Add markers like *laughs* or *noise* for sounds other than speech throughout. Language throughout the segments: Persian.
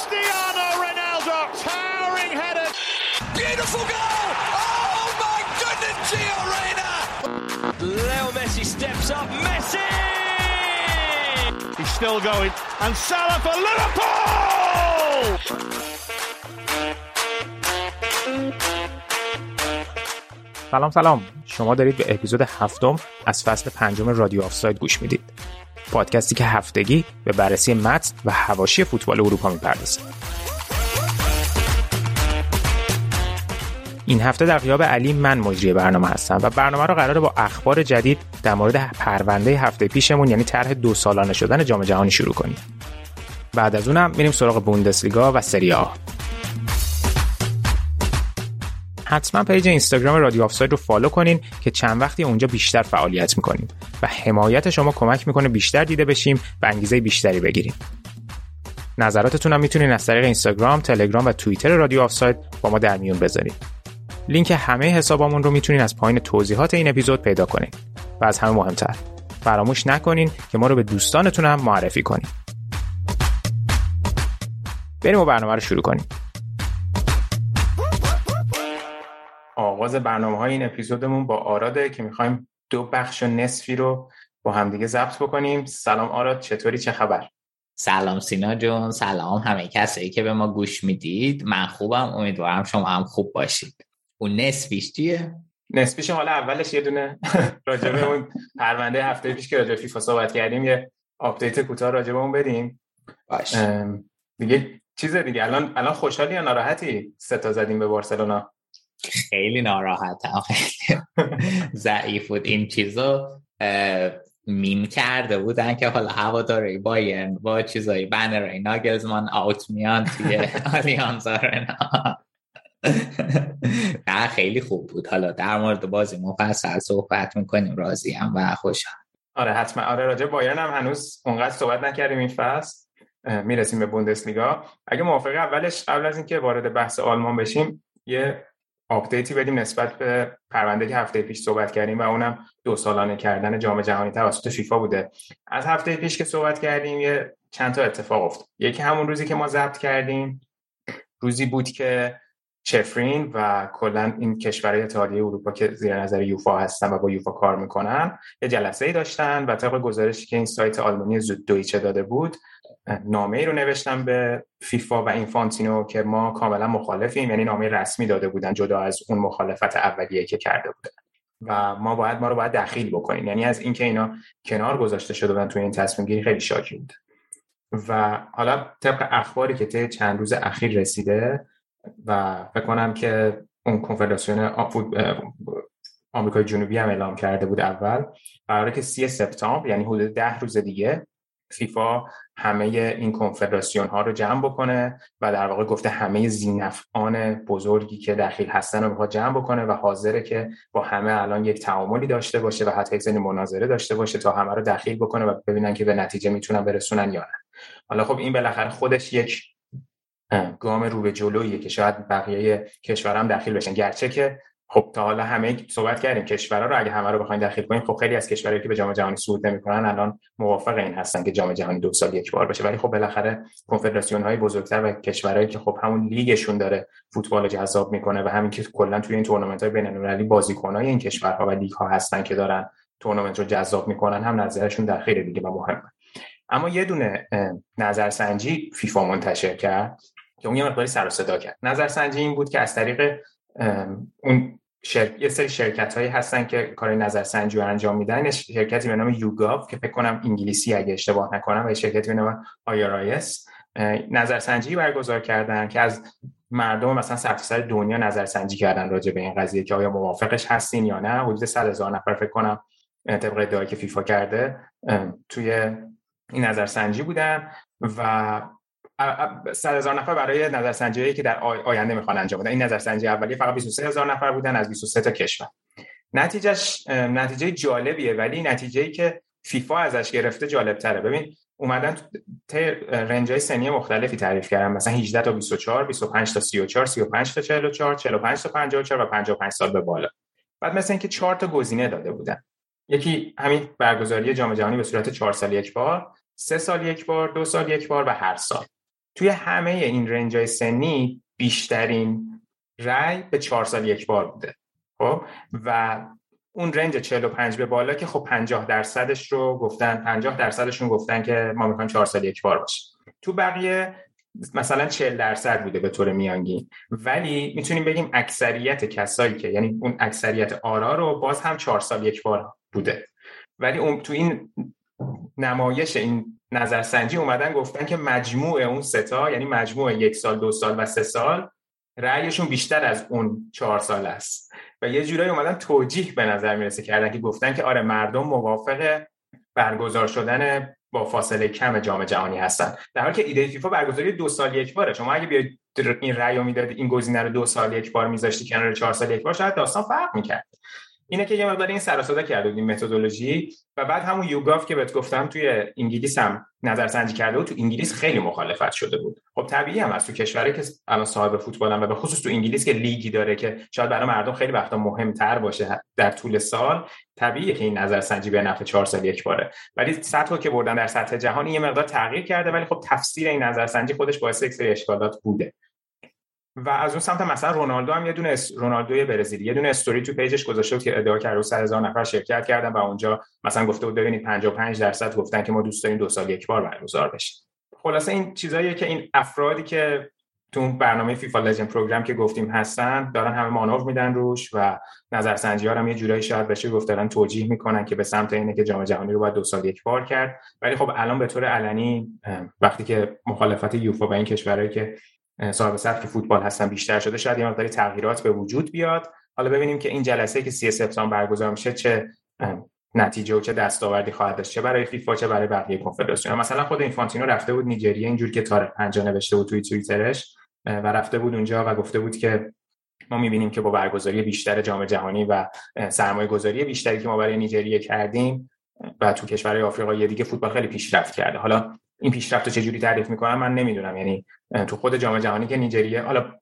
Cristiano Ronaldo, towering header. Beautiful goal! Oh my goodness, Gio Reyna! Leo Messi steps up. Messi! He's still going. And Salah for Liverpool! سلام سلام شما دارید به اپیزود هفتم از فصل پنجم رادیو آفساید گوش می‌دید پادکستی که هفتگی به بررسی متن و حواشی فوتبال اروپا می‌پردازه این هفته در غیاب علی من مجری برنامه هستم و برنامه رو قراره با اخبار جدید در مورد پرونده هفته پیشمون یعنی طرح دو سالانه شدن جام جهانی شروع کنیم. بعد از اونم میریم سراغ بوندسلیگا و سری آ. حتما page اینستاگرام رادیو آفساید رو follow کنین که چند وقتی اونجا بیشتر فعالیت می‌کنیم و حمایت شما کمک می‌کنه بیشتر دیده بشیم و انگیزه بیشتری بگیریم نظراتتون هم می‌تونین از طریق اینستاگرام، تلگرام و توییتر رادیو آفساید با ما در میون بذارید. لینک همه حسابامون رو می‌تونین از پایین توضیحات این اپیزود پیدا کنین. و از همه مهمتر فراموش نکنین که ما رو به دوستانتون هم معرفی کنین. بریم و برنامه رو شروع کنیم. آغاز برنامه های این اپیزودمون با آراده که می‌خوایم دو بخش و نصفی رو با همدیگه ضبط بکنیم. سلام آراد چطوری؟ چه خبر؟ سلام سینا جون سلام همه کسایی که به ما گوش می‌دید. من خوبم امیدوارم شما هم خوب باشید. اون نصفیش چیه؟ نصفیش حالا اولش یه دونه *laughs* راجبه اون پرونده هفته پیش که راجع فیفا صحبت کردیم یه update کوتاه راجبه اون بدیم. باش دیگه چیز دیگه الان الان خوشحالی یا ناراحتی؟ سه تا زدیم به بارسلونا. خیلی ناراحتم. *laughs* خیلی ضعیف بود. این چیزو میم کرده بودن که حالا هواداره بایرن با چیزایی بنر ناگلزمان آوت میان توی *laughs* آلیانز آرنا. نه خیلی خوب بود. حالا در مورد بازی مفصل صحبت می‌کنیم. راضی هم و خوشحال. آره حتما. آره راجع بایرن هم هنوز اونقدر صحبت نکردیم این فصل. می‌رسیم به بوندسلیگا. اگه موافقه اولش قبل از اینکه وارد بحث آلمان بشیم یه update ی بدیم نسبت به پرونده که هفته پیش صحبت کردیم و اونم دو سالانه کردن جام جهانی توسط فیفا بوده. از هفته پیش که صحبت کردیم یه چند تا اتفاق افتاد. یکی همون روزی که ما ضبط کردیم روزی بود که چفرین و کلا این کشورهای اتحادیه اروپا که زیر نظر یوفا هستن و با یوفا کار می‌کنن یه جلسه ای داشتن و طبق گزارشی که این سایت آلمانی زود دویچه داده بود نامه ای رو نوشتن به فیفا و اینفانتینو که ما کاملا مخالفیم یعنی نامه رسمی داده بودن جدا از اون مخالفت اولیه که کرده بودن. و ما باید ما رو باید دخیل بکنیم. یعنی از اینکه اینا کنار گذاشته شده بودن توی این تصمیم گیری خیلی شاکی بود. و حالا طبق اخباری که طی چند روز اخیر رسیده و فکر کنم که اون کنفدراسیون آمریکای جنوبی هم اعلام کرده بود اول قراره که 3 سپتامبر یعنی حدود ده روز دیگه فیفا همه این کنفدراسیون ها رو جمع بکنه و در واقع گفته همه زینفعان بزرگی که دخیل هستن رو بخواد جمع بکنه و حاضره که با همه الان یک تعاملی داشته باشه و حتی یک مناظره داشته باشه تا همه رو دخیل بکنه و ببینن که به نتیجه می‌تونن برسونن یا نه. حالا خب این بالاخره خودش یک گام رو به جلویه که شاید بقیه کشورها هم دخیل بشن. گرچه که خب تا حالا همه صحبت کردیم کشورها رو اگه همه رو بخواید داخل کنیم خب خیلی از کشورهایی که به جام جهانی صعود نمی‌کنن الان موافق این هستن که جام جهانی دو سال یک بار بشه. ولی خب بالاخره کنفدراسیون های بزرگتر و کشورهایی که خب همون لیگشون داره فوتبال جذاب می‌کنه و همین که کلا توی این تورنمنت های بین‌المللی بازیکنای این کشورها و لیگ ها هستن که دارن تورنمنت رو جذاب می‌کنن هم نظرشون در خیلی دیگه و مهمه. اما یه دونه نظرسنجی فیفا منتشر کرد که اون یه مقداری سر و صدا کرد. نظرسنجی این بود که از طریق اون شر... یه سری شرکت هایی هستن که کار نظرسنجی رو انجام میدن. شرکتی به نام یوگاف که فکر کنم انگلیسی اگه اشتباه نکنم و شرکتی به نام آیارایس نظرسنجی برگزار کردن که از مردم مثلا سرتاسر دنیا نظرسنجی کردن راجع به این قضیه که آیا موافقش هستین یا نه. حدود 100 هزار نفر فکر کنم طبق ادعایی که فیفا کرده توی این نظرسنجی بودن و صد هزار نفر برای نظرسنجی که در آینده می‌خوان انجام بدن. این نظرسنجی اولیه فقط 23 هزار نفر بودن از 23 تا کشور. نتیجهش نتیجه جالبیه ولی نتیجه که فیفا ازش گرفته جالب تره ببین اومدن تو رنج های سنی مختلفی تعریف کردن. مثلا 18 تا 24 25 تا 34 35 تا 44 45 تا 54 و 55 سال به بالا. بعد مثلا اینکه 4 تا گزینه داده بودن. یکی همین برگزاری جام جهانی به صورت 4 سال یک بار سه سال یک بار دو سال یک بار و هر سال. توی همه این رنج های سنی بیشترین رای به چهار سال یک بار بوده. خب؟ و اون رنج 45 به بالا که خب 50 درصدش رو گفتن 50 درصدشون گفتن که ما می‌خوایم 4 سال یک بار باشه تو بقیه مثلا 40 درصد بوده به طور میانگین. ولی می‌تونیم بگیم اکثریت کسایی که یعنی اون اکثریت آرا رو باز هم 4 سال یک بار بوده. ولی اون تو این نمایش این نظرسنجی اومدن گفتن که مجموع اون ستا یعنی مجموع یک سال دو سال و سه سال رأیشون بیشتر از اون چهار سال است. و یه جورایی اومدن توجیه به نظر می‌رسه کردن که گفتن که آره مردم موافق برگزار شدن با فاصله کم جام جهانی هستن. در حالی که ایده فیفا برگزاری دو سال یک باره. شما اگه بیاید این رأی رو می‌دادی این گزینه رو دو سال یک بار میذاشتی کنار چهار سال یک بار شاید داستان فرق می‌کرد. اینه که یه مقدار این سر و کرده این متدولوژی و بعد همون یوگاف که بهت گفتم توی انگلیس هم نظرسنجی کرده بود تو انگلیس خیلی مخالفت شده بود. خب طبیعی هم از تو کشوری که الان صاحب فوتبال هم و به خصوص تو انگلیس که لیگی داره که شاید برای مردم خیلی وقتا مهمتر باشه در طول سال طبیعیه که این نظرسنجی به نفع چهار سال یک باره. ولی سطح که بردن در سطح جهانی یه مقدار تغییر کرده ولی خب تفسیر این نظرسنجی خودش باعث یک سری اشکالات بوده. و از اون سمت مثلا رونالدو هم یه دونه اس... رونالدوی برزیلی یه دونه استوری تو page ش گذاشته بود که ادعا کرده 100 هزار نفر شرکت کردن و اونجا مثلا گفته بود ببینید 55 درصد گفتن که ما دوست داریم دو سال یک بار برگزار بشه. خلاصه این چیزاییه که این افرادی که تو برنامه FIFA Legends Program که گفتیم هستن دارن همه مانور میدن روش و نظرسنجی ها هم یه جورایی شاید بشه گفت دارن توجیه می‌کنن که به سمت اینه که جام جهانی رو باید دو سال یک بار کرد. ولی خب الان به طور علنی وقتی که مخالفت یوفا به این کشورهایی که صاحب سبک فوتبال هستن بیشتر شده شاید یه مقداری تغییرات به وجود بیاد. حالا ببینیم که این جلسه که 30 سپتامبر برگزار میشه چه نتیجه و چه دستاوردی خواهد داشت چه برای فیفا چه برای بقیه کنفدراسیون. مثلا خود اینفانتینو رفته بود نیجریه اینجور که تاریخ پنجا نوشته بود توی توییترش و رفته بود اونجا و گفته بود که ما می‌بینیم که با برگزاری بیشتر جام جهانی و سرمایه گذاری بیشتری که ما برای نیجریه کردیم و تو کشورهای آفریقایی دیگه فوتبال خیلی پیشرفت کرده. حالا این پیشرفت رو چجوری تعریف می‌کنم؟ من نمی‌دونم. یعنی تو خود جام جهانی که نیجریه حالا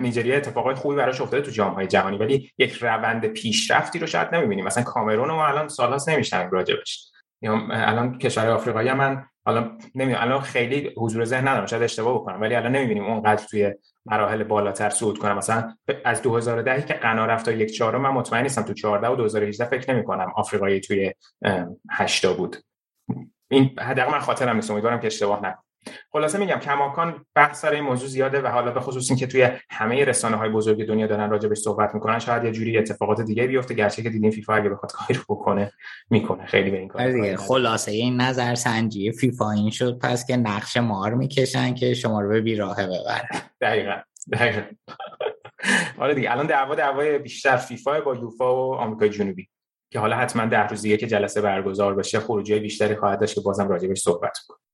نیجریه اتفاقای خوبی براش افتاده تو جام های جهانی ولی یک روند پیشرفتی رو شاید نمی‌بینیم. مثلا کامرون ما الان سالهاست نمیشنیم راجبش یا الان کشور آفریقایی من حالا نمی‌دونم الان خیلی حضور ذهن ندارم. شاید اشتباه بکنم ولی الان نمی‌بینیم اونقدر توی مراحل بالاتر صعود کنم. مثلا از 2010 که قنا رفت تا یک چهارم من مطمئن نیستم تو 14 و 2018 فکر نمی کنم آفریقایی توی 8 بود. این حداقل من خاطرم نیست امیدوارم که اشتباه نکنم. خلاصه میگم کماکان بحث سر این موضوع زیاده و حالا به خصوص اینکه توی همه رسانه های بزرگ دنیا دارن راجع بهش صحبت می‌کنن شاید یه جوری اتفاقات دیگه بیفته گرچه که دیدین فیفا اگه بخواد کاری رو بکنه می‌کنه. خیلی به این کار دیگه خلاصه این نظر سنجی. فیفا این شد پس که نقش مار می‌کشن که شما رو به بیراهه ببرن. دقیقاً دقیقاً. *laughs* آره دیگه الان دعوا دعوای بیشتر فیفا با یوفا و آمریکای جنوبی. که حالا حتما ده روزیه که جلسه برگزار بشه خروجی بیشتری خواهد داشت که بازم راجبش صحبت کنیم.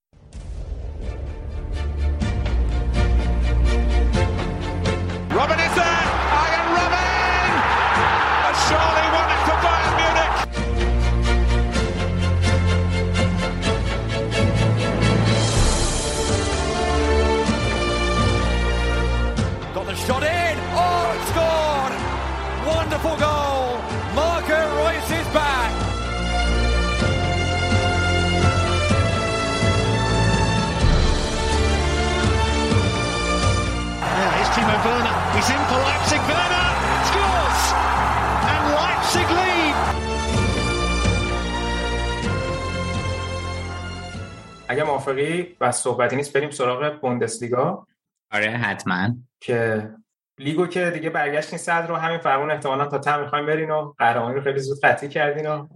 اگه موافقی و صحبتی نیست بریم سراغ بوندسلیگا. آره حتما. که لیگو که دیگه برگشتین صدر رو همین فرمون احتمالا تا تم می‌خوایم برین و قهرمانی رو خیلی زود قطعی کردین و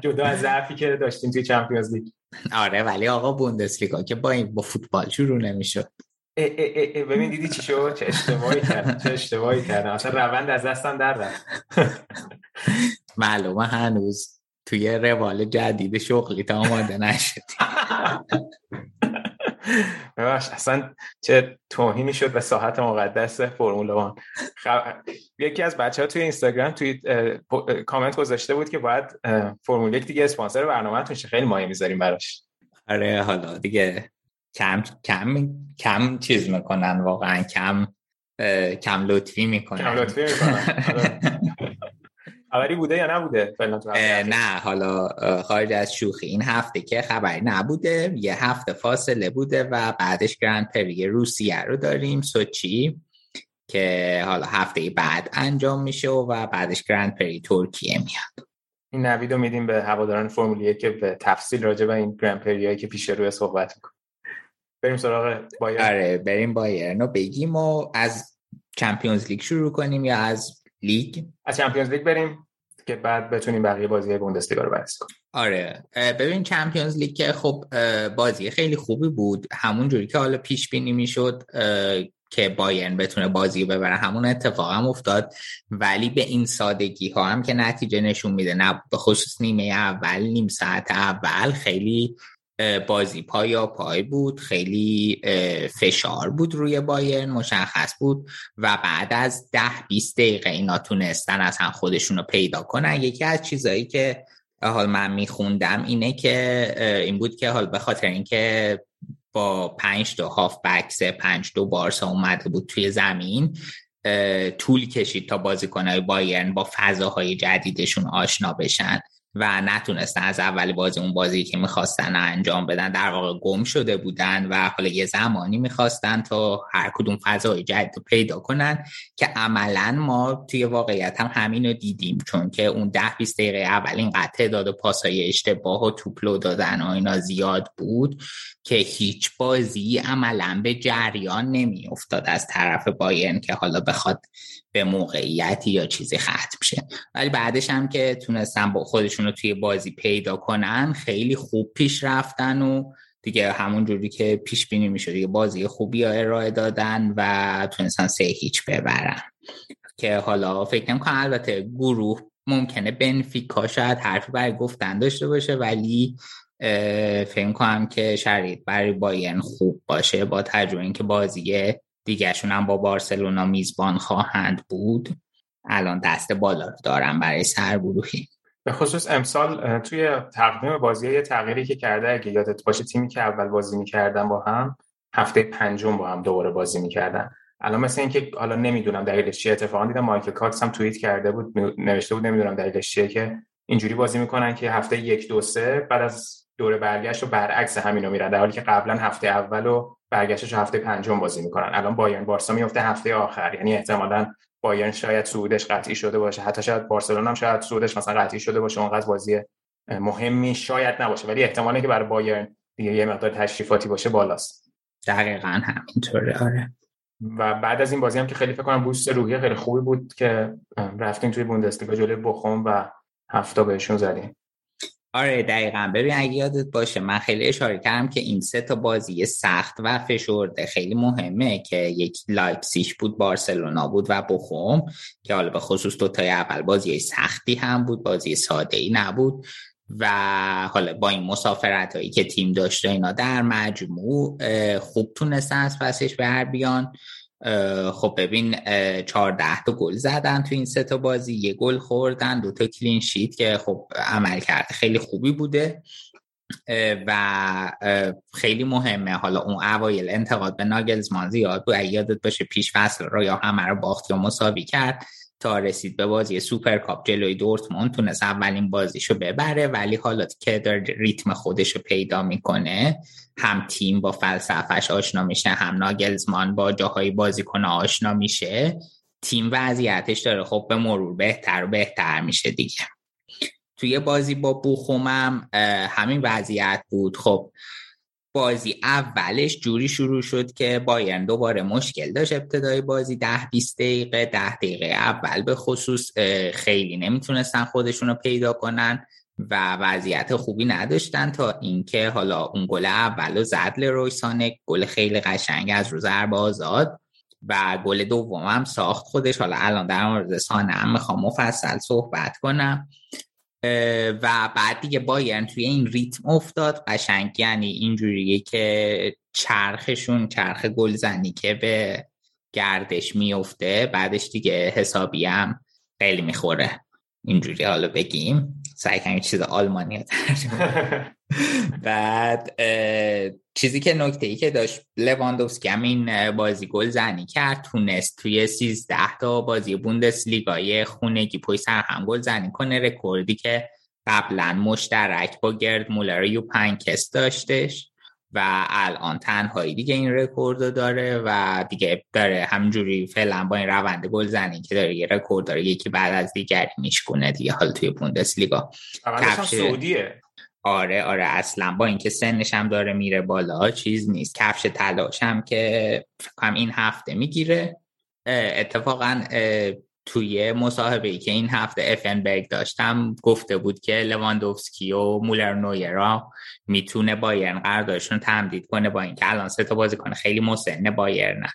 جدا از ضعفی که داشتیم توی چمپیونز لیگ. آره ولی آقا بوندسلیگا که با این با فوتبال شروع نمی‌شد. ببین دیدی چی شد؟ چه اشتباهی کردم چه اشتباهی کردم اصلا روند از دستم در رفت. *laughs* معلومه هنوز. توی روال جدید شغلی تا آماده نشدی. *laughs* ببخش اصلا چه توهینی شد به ساحت مقدس فرمول وان خب... یکی از بچه ها توی اینستاگرام توی کامنت گذاشته بود که باید فرمول یک دیگه اسپانسر برنامه خیلی مایه می‌ذاریم براش. آره حالا دیگه کم کم کم چیز می‌کنن واقعا کم کم لطفی می‌کنن. کم لطفی می‌کنن. آره. *laughs* خبری بوده یا نبوده؟ نه حالا خارج از شوخی. این هفته که خبری نبوده یه هفته فاصله بوده و بعدش گرند پری روسیه رو داریم سوچی که حالا هفته بعد انجام میشه و بعدش گرند پری ترکیه میاد. این نوید رو میدیم به هواداران فرمولیه که به تفصیل راجع به این گرند پری که پیش روی صحبت می‌کنه. بریم سراغ بایر آره بریم بایرن رو بگیم و از Champions League شروع کنیم یا از لیگ؟ از Champions League بریم. که بعد بتونیم بقیه بازی بوندسلیگا رو بررسی کنیم. آره. ببین Champions League که خب بازی خیلی خوبی بود. همون جوری که حالا پیش بینی می‌شد که بایرن بتونه بازی ببره همون اتفاق هم افتاد. ولی به این سادگی ها هم که نتیجه نشون میده نه به خصوص نیمه اول نیم ساعت اول خیلی بازی پایا پای بود. خیلی فشار بود روی بایرن مشخص بود و بعد از ده 20 دقیقه اینا تونستن از هم خودشون رو پیدا کنن. یکی از چیزهایی که حال من میخوندم اینه که این بود که حال به خاطر اینکه با پنج تا هاف بکس پنج دو بارسا اومده بود توی زمین طول کشید تا بازیکنهای بایرن با فضاهای جدیدشون آشنا بشن. و نتونستن از اول بازی اون بازی که می‌خواستن انجام بدن در واقع گم شده بودن و حالا یه زمانی می‌خواستن تا هر کدوم فضای جدید رو پیدا کنن که عملا ما توی واقعیت هم همین رو دیدیم. چون که اون ده 20 دقیقه اول اینقدر تعداد پاسای اشتباه و توپلو دادن و اینا زیاد بود که هیچ بازی عملا به جریان نمیافتاد از طرف بایرن که حالا بخواد به موقعیتی یا چیزی ختم شه. ولی بعدش هم که تونستن با خودشون رو توی بازی پیدا کنن خیلی خوب پیش رفتن و دیگه همون جوری که پیش بینی میشه دیگه بازی خوبی ها ارائه دادن و تونستن سه هیچ ببرن. که حالا فکر نمی‌کنم البته گروه ممکنه بنفیکا شاید حرفی برای گفتن داشته باشه ولی فکر کنم که شرایط برای بایرن خوب باشه با تجربه اینکه بازی دیگرشون هم با بارسلونا میزبان خواهند بود. الان دست بالا دارم برای سرگروهی به خصوص امسال توی تقدیم بازی یه تغییری که کرده اگه یادت باشه تیمی که اول بازی می‌کردن با هم هفته پنجم با هم دوباره بازی می‌کردن. الان مثل اینکه حالا نمی‌دونم دلیلش چیه اتفاقا دیدم مایکل کاکس هم توییت کرده بود نوشته بود نمی‌دونم دلیلش چیه که اینجوری بازی می‌کنن که هفته یک دو سه بعد از دوره برگشت و برعکس همینو میرن. در حالی که قبلا هفته اول و برگشتش هفته پنجم بازی می‌کنن. الان بایرن بارسا میفته هفته آخر. یعنی احتمالاً بایرن شاید سعودش قطعی شده باشه. حتی شاید بارسلونا هم شاید سعودش مثلا قطعی شده باشه. اونقدر بازی مهمی شاید نباشه. ولی احتمالی که برای بایرن دیگه یه مقدار تشریفاتی باشه بالاست. دقیقا همینطوره. آره. و بعد از این بازی هم که خیلی فکر کنم بوست روحی خیلی خوبی بود که رفتیم توی بوندسلیگا جلوی بخوم و هفته بهشون زدیم. آره دقیقا. ببین اگه یادت باشه من خیلی اشاره کردم که این سه تا بازی سخت و فشرده. خیلی مهمه که یک لایپسیش بود بارسلونا بود و بخوم که حالا به خصوص دو تای اول بازی سختی هم بود بازی ساده ای نبود. و حالا با این مسافرت هایی که تیم داشته اینا در مجموع خوب تونستن از پسش بر بیان. خب ببین چهارده تا گل زدن تو این سه تا بازی. یه گل خوردن دو تا کلین شیت که خب عمل کرده خیلی خوبی بوده. و خیلی مهمه. حالا اون اوایل انتقاد به ناگلزمان زیاد بود. یادت باشه پیش فصل رو یا همه رو باخت یا مساوی کرد. تا رسید به بازی سوپر کاپ جلوی دورتموند تونست اولین بازیشو ببره. ولی حالا که در ریتم خودشو پیدا می‌کنه هم تیم با فلسفهش آشنا میشه هم ناگلزمان با جاهای بازیکن آشنا میشه. تیم وضعیتش داره خب به مرور بهتر و بهتر میشه دیگه. توی بازی با بوخومم همین وضعیت بود. خب بازی اولش جوری شروع شد که بایرن دوباره مشکل داشت ابتدای بازی. ده 20 دقیقه ده دقیقه اول به خصوص خیلی نمی‌تونستن خودشون رو پیدا کنن و وضعیت خوبی نداشتن تا اینکه حالا اون گل اول زد لروی سانه گل خیلی قشنگ از رو ضربه آزاد و گل دوم هم ساخت خودش. حالا الان در مورد سانه هم می‌خوام مفصل صحبت کنم. و بعد دیگه بایرن توی این ریتم افتاد قشنگ. یعنی اینجوریه که چرخشون چرخ گلزنی که به گردش میفته بعدش دیگه حسابی هم خیلی می‌خوره. اینجوری حالا بگیم. سعی کنیم چیز آلمانی بعد چیزی که نکته ای که داشت لواندوفسکی هم بازی گل زنی کرد تونست توی 13 تا بازی بوندس لیگای خونگی پای سر هم گل زنی کنه. رکوردی که قبلا مشترک با گرد مولر و یوپ هاینکس داشتش. و الان تنهایی دیگه این رکورد رو داره و دیگه داره همینجوری فعلا با این روند گل زنی که داره یه رکورد داره یکی بعد از دیگری میشکونه دیگه حال توی لیگا کفش سعودیه. آره آره اصلا با اینکه سنش هم داره میره بالا چیز نیست. کفش تلاش هم که فکرم این هفته می‌گیره. اتفاقا توی مصاحبه ای که این هفته افنبرگ داشتم گفته بود که لواندوفسکی و مولر نویرا می‌تونه بایرن قراردادشون تمدید کنه با اینکه الان سه تا بازیکن خیلی مسن بایرنن.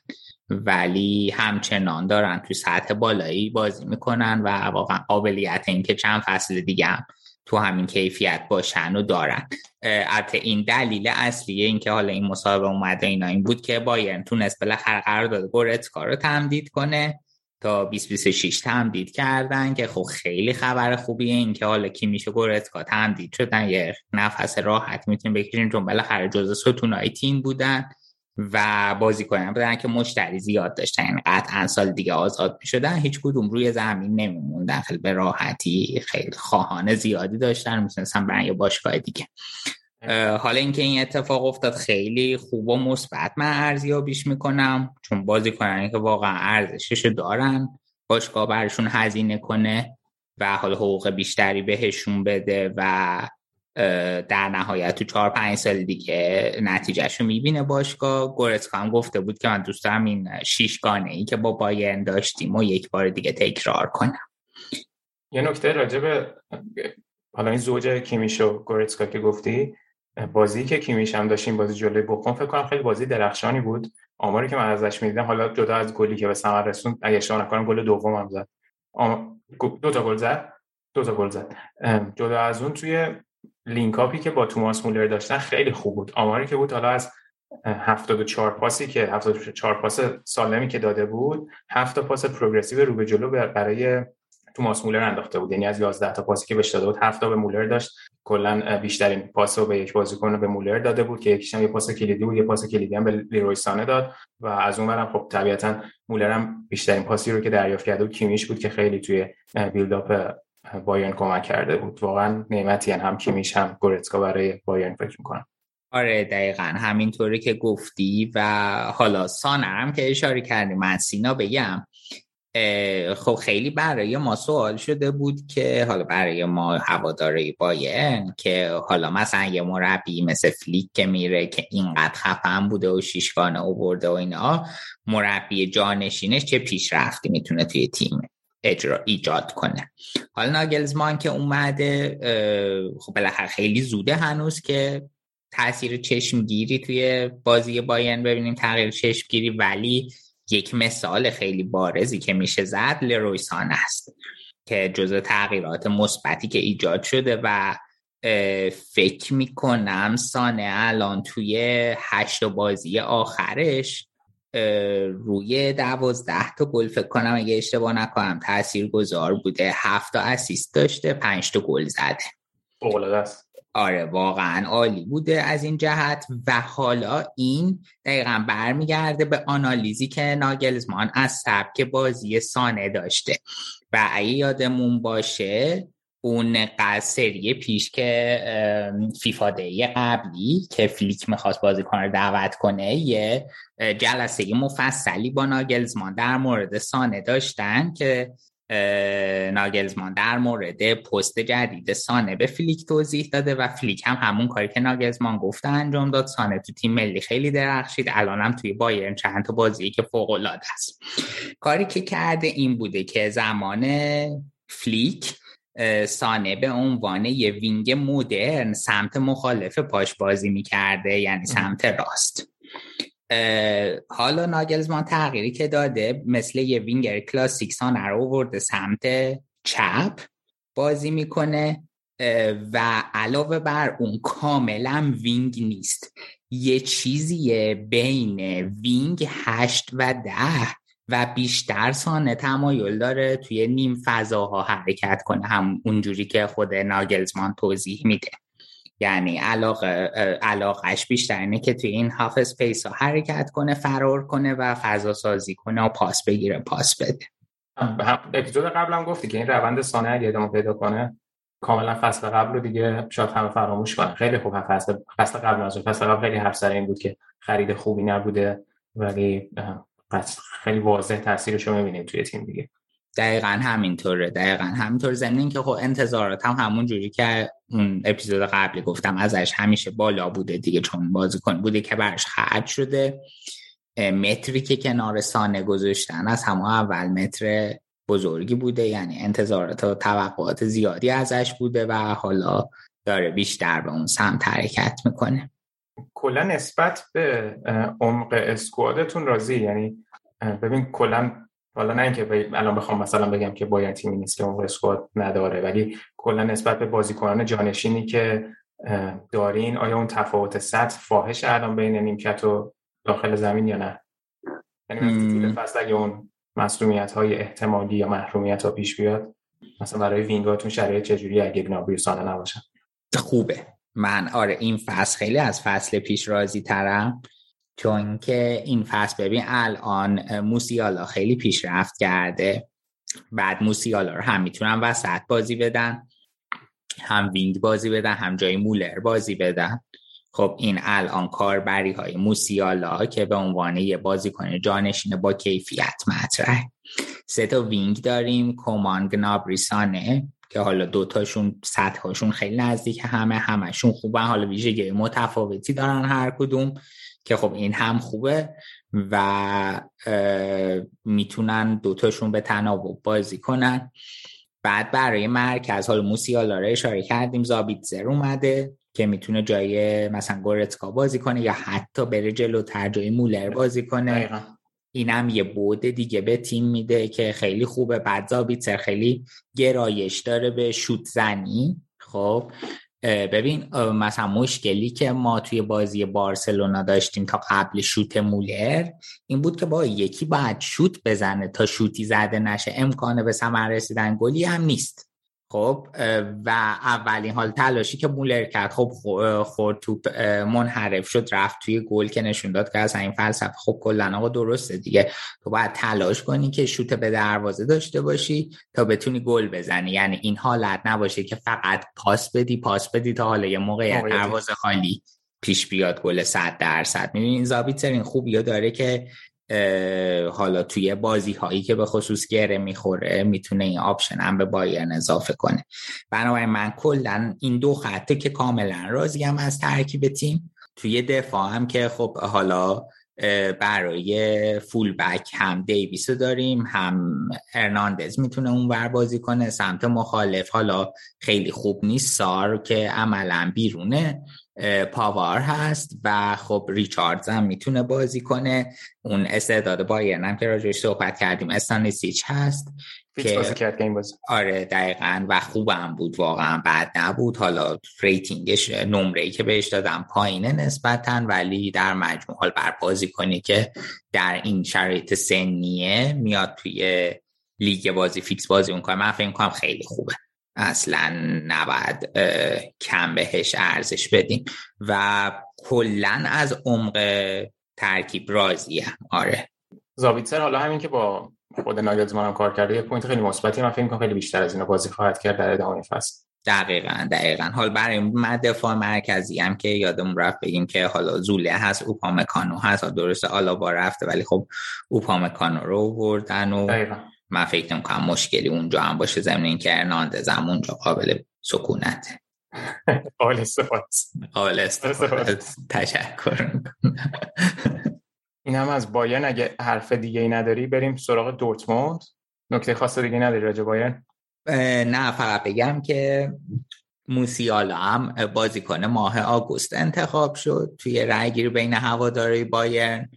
ولی همچنان دارن توی سطح بالایی بازی می‌کنن و واقعا قابلیت اینکه چند فصل دیگه هم تو همین کیفیت باشن و دارن. البته این دلیل اصلیه اینکه حالا این مصاحبه اومده اینا این بود که بایرن تونست بالاخره قرارداد گورتسکا رو تمدید کنه. تا 2026 تمدید کردن که خب خیلی خبر خوبیه این که حالا کی میشه گورتکا تمدید شدن یه نفس راحت می‌تونیم بکشیم چون بالاخره جزء ستونای تیم بودن و بازی کنن بودن که مشتری زیاد داشتن. یعنی قطعا سال دیگه آزاد می‌شدن. هیچ کدوم روی زمین نمیموندن. خیلی به راحتی خیلی خواهان زیادی داشتن. می‌تونستن برن یه باشگاه دیگه. حالا اینکه این اتفاق افتاد خیلی خوب و مثبت من ارزیابیش می‌کنم. چون بازی کنن که واقعا ارزشش دارن باشگاه برشون هزینه کنه و حالا حقوق بیشتری بهشون بده و در نهایت تو چهار پنج سال دیگه نتیجهشو می‌بینه باشگاه. گورسکا هم گفته بود که من دوست دارم این شیشگانه ای که با بایرن داشتیم و یک بار دیگه تکرار کنم. یه نکته راجع حالا این زوج کیمیش و گورتسکا که گفتی بازی که کیمیش هم داشتیم بازی جلوی بوخوم فکر کنم خیلی بازی درخشانی بود. آماری که من ازش می‌دیدم حالا جدا از گلی که به ثمر رسوند اگه اشتباه نکنم گل دوم هم زد. دو تا گل زد. دو تا گل زد. جدا از اون توی link-up ی که با توماس مولر داشتن خیلی خوب بود. آماری که بود حالا از 74 پاسی که 74 پاس سالمی که داده بود 7 پاس progressive رو به جلو برای توماس مولر انداخته بود. یعنی از 11 تا پاسی که بهش داده بود 7 تا به مولر داشت. کلا بیشترین پاس رو به یک بازیکن به مولر داده بود که یکیش هم یه پاس کلیدی بود یه پاس کلیدی هم به لیروی سانه داد و از اون برم خب طبیعتا مولر هم بیشترین پاسی رو که دریافت کرده بود کیمیش بود که خیلی توی بیلداپ بایرن کمک کرده بود. واقعا نعمتی هم کیمیش هم گورتسکا برای بایرن فکر می‌کنم. آره دقیقا. همینطوری که گفتی و حالا سانرم که اشاره کردی من سینا بگم. خب خیلی برای ما سوال شده بود که حالا برای ما هواداره باین که حالا مثلا یه مربی مثل فلیک که میره که اینقدر خفن بوده و شیشگانه برده و اینا مربی جانشینش چه پیشرفتی می‌تونه توی تیم اجرا ایجاد کنه؟ حالا ناگلزمان که اومده خب بالاخره خیلی زوده هنوز که تاثیر چشمگیری توی بازی باین ببینیم تغییر چشمگیری ولی یک مثال خیلی بارزی که میشه زد لرویسان است که جزء تغییرات مثبتی که ایجاد شده و فکر می‌کنم سانه الان توی هشت بازی آخرش روی دوازده تا گل فکر کنم اگه اشتباه نکنم تأثیر گذار بوده هفت تا اسیست داشته پنج تا گل زده. است. آره واقعا عالی بوده از این جهت. و حالا این دقیقا برمیگرده به آنالیزی که ناگلزمان از سبک بازی سانه داشته. و اگه یادمون باشه اون سری پیش که FIFA day قبلی که فلیک می‌خواست بازیکن رو دعوت کنه یه جلسه مفصلی با ناگلزمان در مورد سانه داشتن که ناگلزمان. در مورد پست جدید سانه به فلیک توضیح داده و فلیک هم همون کاری که ناگلزمان گفته انجام داد. سانه تو تیم ملی خیلی درخشید. الان هم توی بایرن چند تا بازی که فوق العاده است. کاری که کرده این بوده که زمان فلیک سانه به عنوان یه وینگ مدرن سمت مخالف پاش بازی می‌کرده یعنی سمت راست. حالا ناگلزمان تغییری که داده مثل یه وینگر کلاسیک سانه رو ورده سمت چپ بازی می‌کنه و علاوه بر اون کاملا وینگ نیست. یه چیزیه بین وینگ هشت و ده و بیشتر سانه تمایل داره توی نیم فضاها حرکت کنه هم اونجوری که خود ناگلزمان توضیح میده. یعنی علاقه علاقش بیشتر اینه که توی این half space ها حرکت کنه فرار کنه و فضا سازی کنه و پاس بگیره پاس بده. اپیزود قبلم گفتی که این روند سانه اگه ادامه پیدا کنه کاملا فصل قبل رو دیگه شاید همه فراموش کنه خیلی خوب فصل فصل قبل از فصل قبل خیلی حرف سر این بود که خرید خوبی نبوده ولی خیلی واضح تاثیرش رو می‌بینیم توی تیم دیگه. دقیقا همینطوره دقیقا همینطور. زمین که خب انتظارات هم همون جوری که اون اپیزود قبلی گفتم ازش همیشه بالا بوده دیگه چون بازیکن بوده که برش خرج شده. متری که کنار سانه گذاشتن از همه اول متر بزرگی بوده یعنی انتظارات و توقعات زیادی ازش بوده و حالا داره بیشتر به اون سمت حرکت می‌کنه. کلا نسبت به عمق اسکوادتون راضی یعنی ببین کلا حالا نه اینکه الان بخوام مثلا بگم که باید تیمی نیست که عمق اسکواد نداره ولی کلا نسبت به بازیکنان جانشینی که دارین آیا اون تفاوت سطح فاحش الان بین نیمکت و داخل زمین یا نه؟ یعنی فصل اگه اون مسئولیت های احتمالی یا محرومیت ها پیش بیاد مثلا برای وینگاتون شرایط چجوری اگه گنابری سانه نباشن خوبه. من آره این فصل خیلی از فصل پیش راضی ترم. چون که این فصل ببین الان موسیالا خیلی پیشرفت کرده. بعد موسیالا رو هم می‌تونن وسط بازی بدن هم وینگ بازی بدن هم جای مولر بازی بدن. خب این الان کاربری های موسیالا که به عنوان یه بازیکن جانشین با کیفیت مطرح. سه تا وینگ داریم کومان گنابری سانه که حالا دوتاشون سطحشون خیلی نزدیک همه همشون خوبن. حالا ویژگی متفاوتی دارن هر کدوم. که خب این هم خوبه و می‌تونن دوتاشون به تناوب بازی کنن. بعد برای مرکز حالا موسیالا رو اشاره کردیم زابیتزر اومده که می‌تونه جای مثلا گورتکا بازی کنه یا حتی بره جلوتر جای مولر بازی کنه. اینم یه بود دیگه به تیم میده که خیلی خوبه. بعد زابیتسر خیلی گرایش داره به شوت زنی. خب ببین مثلا مشکلی که ما توی بازی بارسلونا داشتیم تا قبل شوت مولر این بود که با یکی باید شوت بزنه. تا شوتی زده نشه امکانه به ثمر رسیدن گلی هم نیست. خب و اولین حال تلاشی که مولر کرد خب خورد توپ منحرف شد رفت توی گل که نشون داد که از این فلسفه. خب کلا آقا درسته دیگه. تو باید تلاش کنی که شوت به دروازه داشته باشی تا بتونی گل بزنی. یعنی این حالت نباشه که فقط پاس بدی پاس بدی تا حالا یه موقع دروازه خالی پیش بیاد گل 100 درصد. می‌بینی این زابیتسر این خوبی داره که حالا توی بازی هایی که به خصوص گره می‌خوره می‌تونه این option هم به بایرن اضافه کنه. بنابراین من کلا این دو خطه که کاملا راضیم از ترکیب تیم توی دفاع هم که خب حالا برای فول بک هم دیویس داریم هم ارناندز می‌تونه اون ور بازی کنه سمت مخالف حالا خیلی خوب نیست سار که عملا بیرونه. پاوار هست و خب ریچاردز هم می‌تونه بازی کنه. اون استعداد بایرن هم که راجعش صحبت کردیم. استانیسیچ هست که بازی کرد این بازی. آره دقیقا و خوبم بود واقعا بعد نبود. حالا ریتینگش نمره که بهش دادم پایینه نسبتا ولی در مجموع حال بر بازی کنی که در این شرایط سنیه میاد توی لیگ بازی فیکس بازی اون من فکر کنم خیلی خوبه. اصلا نباید کم بهش ارزش بدیم و کلا از عمق ترکیب راضیم آره. زابیتسر حالا همین که با خود ناگلزمان هم کار کرده یه point خیلی مثبتی من فکر کنم خیلی بیشتر از اینا بازی خواهد کرد در ادامه فصل. دقیقا دقیقا. حال برای من دفاع مرکزی هم که یادمون رفت بگیم که حالا زوله هست اوپامکانو هست. درسته آلابا رفته ولی خب اوپامکانو رو بردن و دقیقا. من فکر نمی‌کنم مشکلی اونجا هم باشه. زمین این که ارناندز هم اونجا قابل سکونت. قابل استفاده. قابل استفاده. تشکر این هم از بایرن. اگه حرف دیگه ای نداری بریم سراغ دورتموند. نکته خاص دیگه نداری راجع بایرن؟ نه فقط بگم که موسیالا هم بازیکن ماه آگوست انتخاب شد. توی رأی گیری بین هواداری بایرن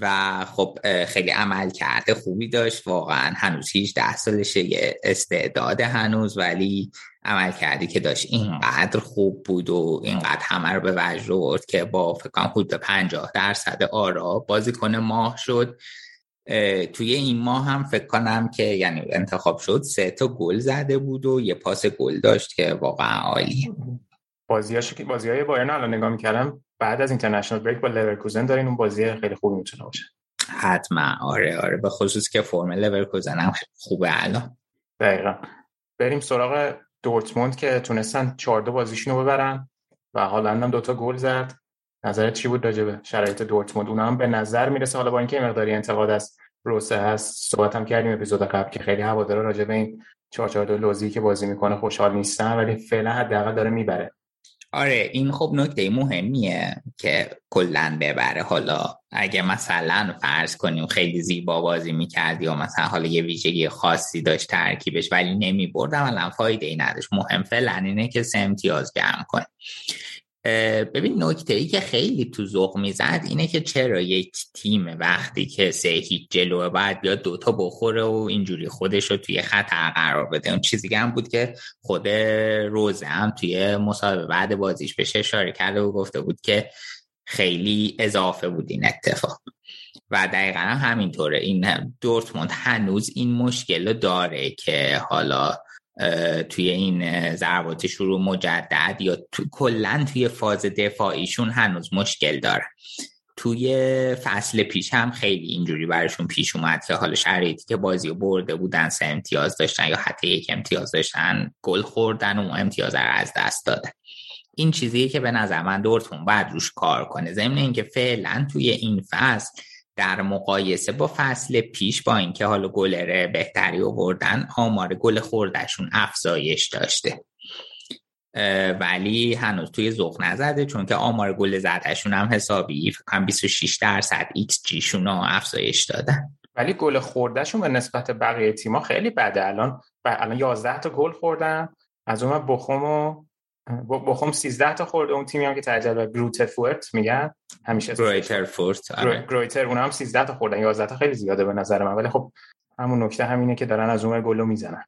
و خب خیلی عمل کرده خوبی داشت. واقعا هنوز هیچ ده سالشه یه استعداد هنوز ولی عمل کردی که داشت. اینقدر خوب بود و اینقدر همه رو به وجه برد که با فکرم حدود پنجاه درصد آرا بازیکن ماه شد. توی این ماه هم فکر کنم که یعنی انتخاب شد سه تا گل زده بود و یه پاس گل داشت که واقعا عالیه. بازیاش که بازی های بایرن الان نگاه می‌کردم. بعد از اینترنشنال بریک با لورکوزن دارین اون بازی خیلی خوبی می‌تونه باشه. حتما. آره آره. به خصوص که فرم لورکوزن هم خوبه الان. دقیقا. بریم سراغ دورتموند که تونستن 4 دو بازیشون رو ببرن و حالا هم دوتا گل زد. نظرت چی بود راجبه شرایط دورتموند؟ اونها هم به نظر می‌رسه حالا با اینکه مقداری انتقاد از روسه هست صحبت هم کردیم اپیزود قبل که خیلی هوادارا راجبه این 4 4 لوزی که بازی می‌کنه خوشحال نیستن ولی فعلا حداقل داره می‌بره. آره این خب نکته مهمیه که کلا ببره. حالا اگه مثلا فرض کنیم خیلی زیبا بازی می‌کردی یا مثلا حالا یه ویژگی خاصی داشت ترکیبش ولی نمی‌برد اولا فایده ای نداشت. مهم فعلا اینه که سه امتیاز جمع کنه ببین نکته ای که خیلی تو ذوق می‌زد اینه که چرا یک تیم وقتی که سه هیچ جلوه باید بیاد دوتا بخوره و اینجوری خودش رو توی خطر قرار بده. اون چیزی هم بود که خود روزه هم توی مصاحبه بعد بازیش بهش اشاره کرده و گفته بود که خیلی اضافه بود این اتفاق. و دقیقا هم همینطوره. این دورتموند هنوز این مشکل رو داره که حالا توی این ضربات شروع مجدد یا تو کلا توی فاز دفاعیشون هنوز مشکل داره توی فصل پیش هم خیلی اینجوری براشون پیش اومد که حالا شرایطی که بازی برده بودن سه امتیاز داشتن یا حتی یک امتیاز داشتن گل خوردن و امتیاز رو از دست دادن. این چیزیه که به نظر من دورتون باید روش کار کنه. ضمن اینکه فعلا توی این فصل در مقایسه با فصل پیش با اینکه حالا گلره بهتری آوردن آمار گل خوردهشون افزایش داشته. ولی هنوز توی ذوق نزده چون که آمار گل زدهشون هم حسابی هم 26 درصد ایکس جیشون رو افزایش دادن. ولی گل خوردهشون به نسبت بقیه تیما خیلی بده. الان الان 11 تا گل خوردن از اون بوخوم و بوخوم 13 تا خورده اون تیمی هم که ترجیح به گرویترفورت میگن همیشه گرویترفورت آره. گرویتر اونها هم 13 تا خوردن 11 تا خیلی زیاده به نظر من ولی خب همون نکته همینه که دارن از اونور گل می‌زنن.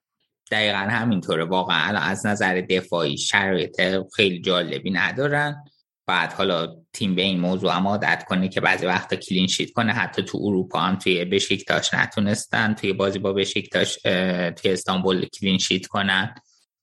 دقیقا همینطوره واقعا از نظر دفاعی شرایط خیلی جالبی ندارن. بعد حالا تیم به این موضوع هم عادت کنه که بعضی وقتا کلین شیت کنه حتی تو اروپا هم توی بشیکتاش نتونستن توی بازی با بشیکتاش توی استانبول کلین شیت کنن.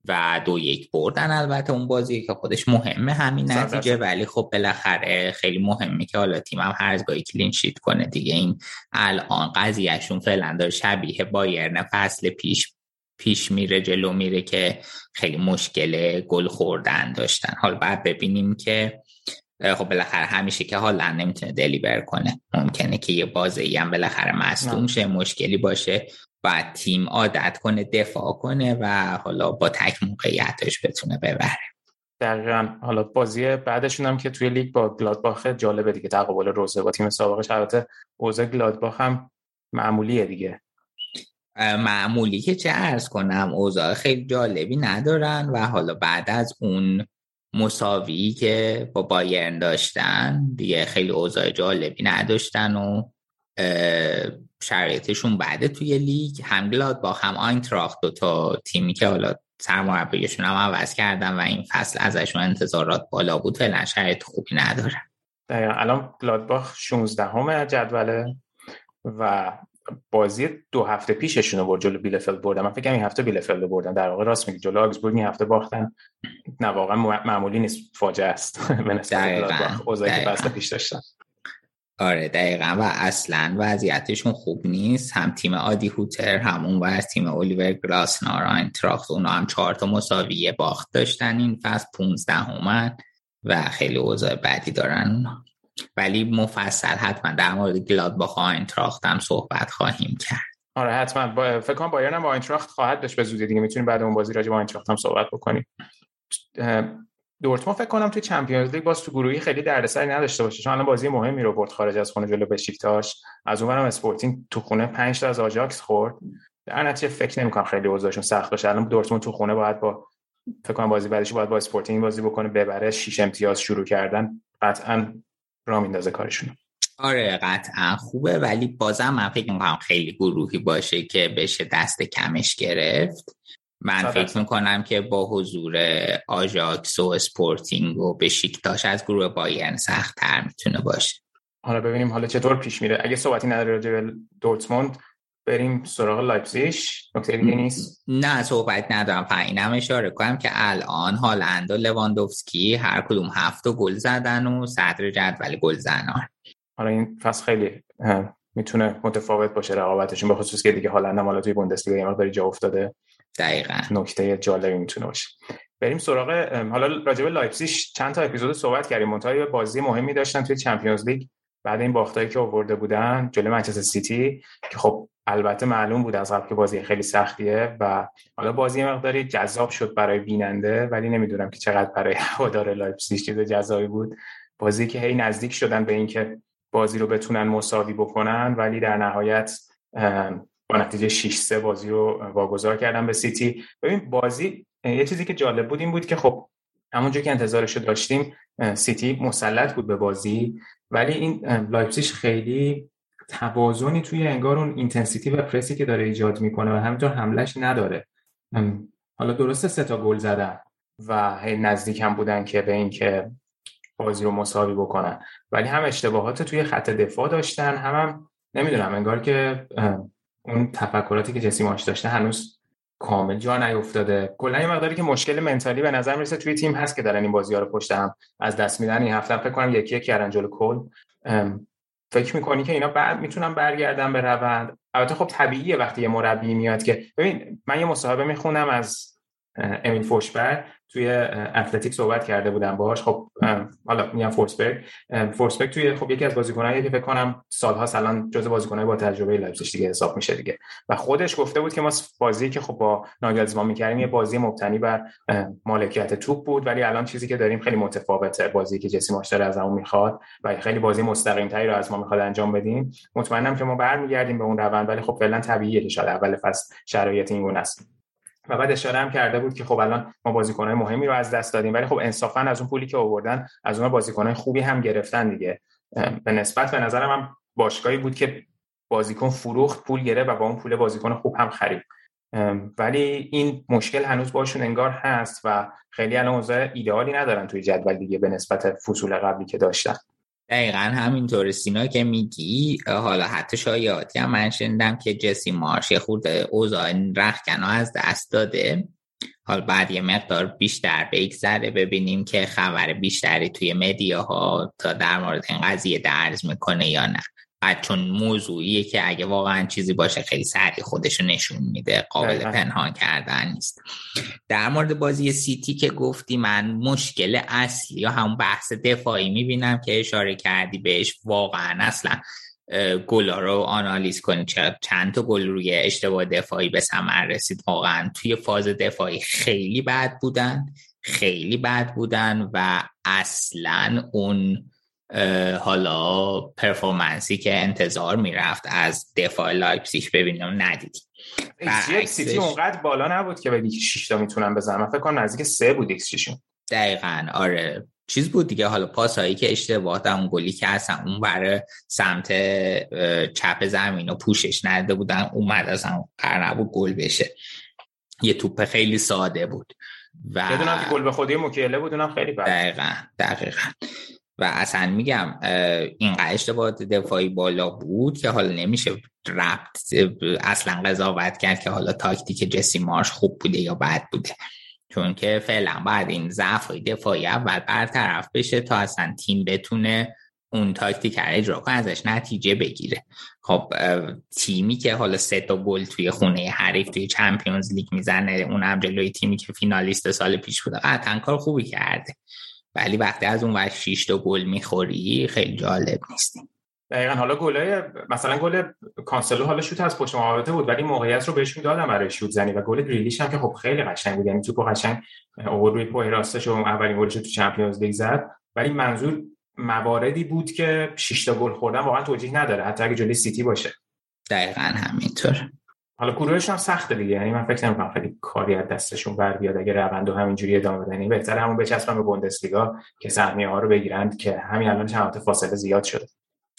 و دو یک بردن البته اون بازی که خودش مهمه همین نتیجه ولی خب بالاخره خیلی مهمه که حالا تیم هم هر گاهی کلین شیت کنه دیگه. این الان قضیهشون فعلا داره شبیه بایرن فصل پیش پیش میره جلو میره که خیلی مشکل گل خوردن داشتن. حالا بعد ببینیم که خب بالاخره همیشه که حالا نمی‌تونه دلیور کنه. ممکنه که یه بازی هم بالاخره مصدوم شه مشکلی باشه. بعد تیم عادت کنه دفاع کنه و حالا با تک موقعیتش بتونه ببره. دقیقا. حالا بازی بعدشون هم که توی لیگ با گلادباخ جالبه دیگه. تقابل روزه با تیم سابقش. البته اوضاع گلادباخ هم معمولیه دیگه. معمولی که چه ارز کنم اوضاع خیلی جالبی ندارن و حالا بعد از اون مساوی که با بایرن داشتن دیگه خیلی اوضاع جالبی نداشتن و شرایطشون بعده توی لیگ هم با هم آینتراخت دو تا تیمی که حالا سرمربیشون هم عوض کردن و این فصل ازشون انتظارات بالا بود فعلا شرایط خوبی نداره. الان گلادباخ 16 همه جدوله و بازی دو هفته پیششون رو برد جلو بیلفلد بردن. من فکر این هفته بیلفلد بردن. در واقع راست میگی جلو آگزبورگ این هفته باختن. نه واقعا معمولی نیست فاجعه است. *laughs* به نسبت اوضاعی که فصل پیش داشتن. آره دقیقا. و اصلا وضعیتشون خوب نیست. هم تیم آدی هوتر همون و تیم اولیور گلاسنار آینتراخت اونا هم چهار تا مساویه باخت داشتن این فصل 15 اومد و خیلی اوضاع بدی دارن ولی مفصل حتما در مورد گلادباخ آینتراخت هم صحبت خواهیم کرد. آره حتما. با... فکر کنم بایرن با آینتراخت خواهد بهش به زودی. دیگه می‌تونیم بعد اون بازی راجع به آینتراخت هم صحبت بکنیم. دورتموند فکر کنم توی Champions League باز تو گروهی خیلی دردسری نداشته باشه چون الان بازی مهمی رو برد خارج از خونه جلو بشیکتاش از اونورم اسپورتینگ تو خونه 5 تا از آژاکس خورد. در نتیجه فکر نمی‌کنم خیلی اوضاعشون سخت باشه. الان دورتموند تو خونه باید با فکر کنم بازی بعدش باید با اسپورتینگ بازی بکنه ببره 6 امتیاز شروع کردن. قطعا را میندازه کارشون. آره قطعا خوبه. ولی بازم من فکر می‌کنم خیلی گروهی باشه که بشه دست کمش گرفت. من فکر می‌کنم که با حضور آژاکس و اسپورتینگ و بشیکتاش از گروه بایرن سخت تر می‌تونه باشه. حالا ببینیم حالا چطور پیش میره. اگه صحبتی نداره راجع به دورتموند بریم سراغ لایپزیش نکته دیگه نیست؟ نه صحبت ندارم. فقط اشاره کنم که الان هالند و لواندوفسکی هر کدوم هفت گل زدن و صدر جدول گل زنان. حالا این فصل خیلی می‌تونه متفاوت باشه رقابتشون به خصوص که دیگه هالند هم حالا توی بوندسلیگا یه مقداری جا افتاده. دقیقاً. نکته جالبی می‌تونه باشه. بریم سراغ حالا راجع به لایپزیگ چند تا اپیزود صحبت کردیم. منتها بازی مهمی داشتن توی Champions League. بعد این باختایی که آورده بودن جلوی منچستر سیتی که خب البته معلوم بود از قبل که بازی خیلی سختیه و حالا بازی مقداری جذاب شد برای بیننده ولی نمی‌دونم که چقدر برای هوادار لایپزیگ چیز جذابی بود. بازی که هی نزدیک شدن به اینکه بازی رو بتونن مساوی بکنن ولی در نهایت با نتیجه 6 3 بازی رو واگذار کردن به سیتی. ببین بازی یه چیزی که جالب بود این بود که خب همونجور که انتظارش رو داشتیم سیتی مسلط بود به بازی ولی این لایپزیگ خیلی توازنی توی انگار اون intensity و پرسی که داره ایجاد می‌کنه و همینطور حملش نداره. حالا درسته سه تا گل زدن و نزدیک هم بودن که به اینکه بازی رو مساوی بکنن. ولی هم اشتباهات توی خط دفاع داشتن هم, هم نمی‌دونم انگار که اون تفکراتی که جسی مارش داشته هنوز کامل جا نیفتاده. کلا یه مقداری که مشکل mental ی به نظر می‌رسه توی تیم هست که دارن این بازی ها رو پشت هم از دست میدن. این هفته فکر کنم یکی یکی کردن جلو کلن. فکر می‌کنی که اینا بعد می‌تونن برگردن به روند؟ البته خب طبیعیه وقتی یه مربی میاد که ببین من یه مصاحبه می‌خونم از امیل فورسبرگ. توی اتلتیک صحبت کرده بودم باهاش. خب حالا میگم فورسبرگ فورسبرگ توی خب یکی از بازیکنایی که فکر کنم سالها الان جزء بازیکنای با تجربه لایپزیگ دیگه حساب میشه دیگه. و خودش گفته بود که ما بازی که خب با ناگلزمان می‌کردیم یه بازی مبتنی بر مالکیت توپ بود. ولی الان چیزی که داریم خیلی متفاوته. بازی که جسی مارش از اون می‌خواد و خیلی بازی مستقیم تری رو از ما می‌خواد انجام بدیم. مطمئنم که ما برمیگردیم به اون روند. ولی خب فعلا طبیعیه که شاید اول فصل شرایط این گونه و بعد اشاره هم کرده بود که خب الان ما بازیکنهای مهمی رو از دست دادیم ولی خب انصافا از اون پولی که آوردن از اون بازیکنهای خوبی هم گرفتن دیگه. به نسبت به نظرم هم باشگاهی بود که بازیکن فروخت پول گرفت و با اون پول بازیکن خوب هم خرید. ولی این مشکل هنوز باشون انگار هست و خیلی الان اوضاع ایدئالی ندارن توی جدول دیگه به نسبت فصول قبلی که داشتن. دقیقا همینطور سینا که میگی حالا حتی شایعاتی هم من شنیدم که جسی مارش یه خود اوضاع رخکنا از دست داده. حال بعد یه مقدار بیشتر بگذره ببینیم که خبر بیشتری توی مدیاها تا در مورد این قضیه درز می‌کنه یا نه. بعد چون موضوعیه که اگه واقعا چیزی باشه خیلی سریع خودشو نشون میده قابل پنهان کردن نیست. در مورد بازی سیتی که گفتی من مشکل اصلی یا همون بحث دفاعی می‌بینم که اشاره کردی بهش واقعا اصلا گلا رو آنالیز کنی. چند تا گل روی اشتباه دفاعی به ثمر رسید؟ واقعا توی فاز دفاعی خیلی بد بودن خیلی بد بودن و اصلا اون حالا performance ی که انتظار می‌رفت از دفاع لایپسیش ببینیم ندیدیم. سیتی اونقدر بالا نبود که بگی 6 تا می‌تونن بزنن. فکر کنم نزدیک 3 بود ایکس دقیقاً آره. چیز بود دیگه حالا پاسایی که اشتباه اون گلی که اصلا اون برای سمت چپ زمین و پوشش نده بودن اومد اصلا قرار نبود گل بشه. یه توپ خیلی ساده بود. و بدونم که گل به خودی مکیله بود اونم خیلی بد دقیقاً دقیقاً. و اصلا میگم این اشتباهات دفاعی بالا بود که حالا نمیشه ربط اصلا قضاوت کرد که حالا تاکتیک جسی مارش خوب بوده یا بد بوده. چون که فعلا بعد این ضعف دفاعی اول برطرف بشه تا اصلا تیم بتونه اون تاکتیک رو اجرا کنه ازش نتیجه بگیره. خب تیمی که حالا سه تا گل توی خونه حریف توی Champions League می‌زنه اون جلوی تیمی که فینالیست سال پیش بوده قطعا کار خوبی کرده. ولی وقتی از اون وقت 6 تا گل می‌خوری خیلی جالب نیست دقیقا حالا گله مثلا گل کانسلو حالا شوت از پشت محوطه بود ولی موقعیت رو بهش می‌دادن برای شوت زنی و گل گریلیش هم که خب خیلی قشنگ بود یعنی توپو قشنگ اوور روی پای راستش و اولین گلش تو Champions League زد. ولی منظور مواردی بود که 6 تا گل خوردن واقعا توجیه نداره حتی اگه جلوی سیتی باشه. دقیقا همینطور. حالا گروهش هم سخته دیگه. یعنی من فکر نمی‌کنم خیلی کاری از دستشون بر بیاد. اگه روندو همینجوری ادامه بدن. یعنی بهتره همون بچسبن به بوندسلیگا که سهمیه ها رو بگیرند که همین الان چند فاصله زیاد شده.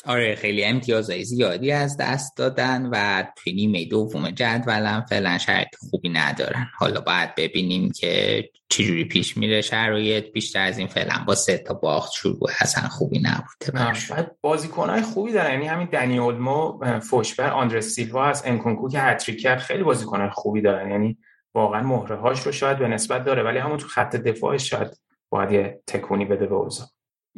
آره خیلی امتیازهای زیادی از دست دادن و توی نیمه دوم جدولم فعلا شرط خوبی ندارن. حالا باید ببینیم که چجوری پیش میره شرایط. بیشتر از این فعلا با سه تا باخت شروع اصلا خوبی نبوده بازیکنهای خوبی دارن. یعنی همین دنی اولمو فورسبرگ آندره سیلوا از انکونکو که هتریک کرد خیلی بازیکنهای خوبی دارن. یعنی واقعا مهره هاش رو شاید به نسبت داره ولی همون تو خط دفاعش شاید باید یه تکونی بده به اوضاع.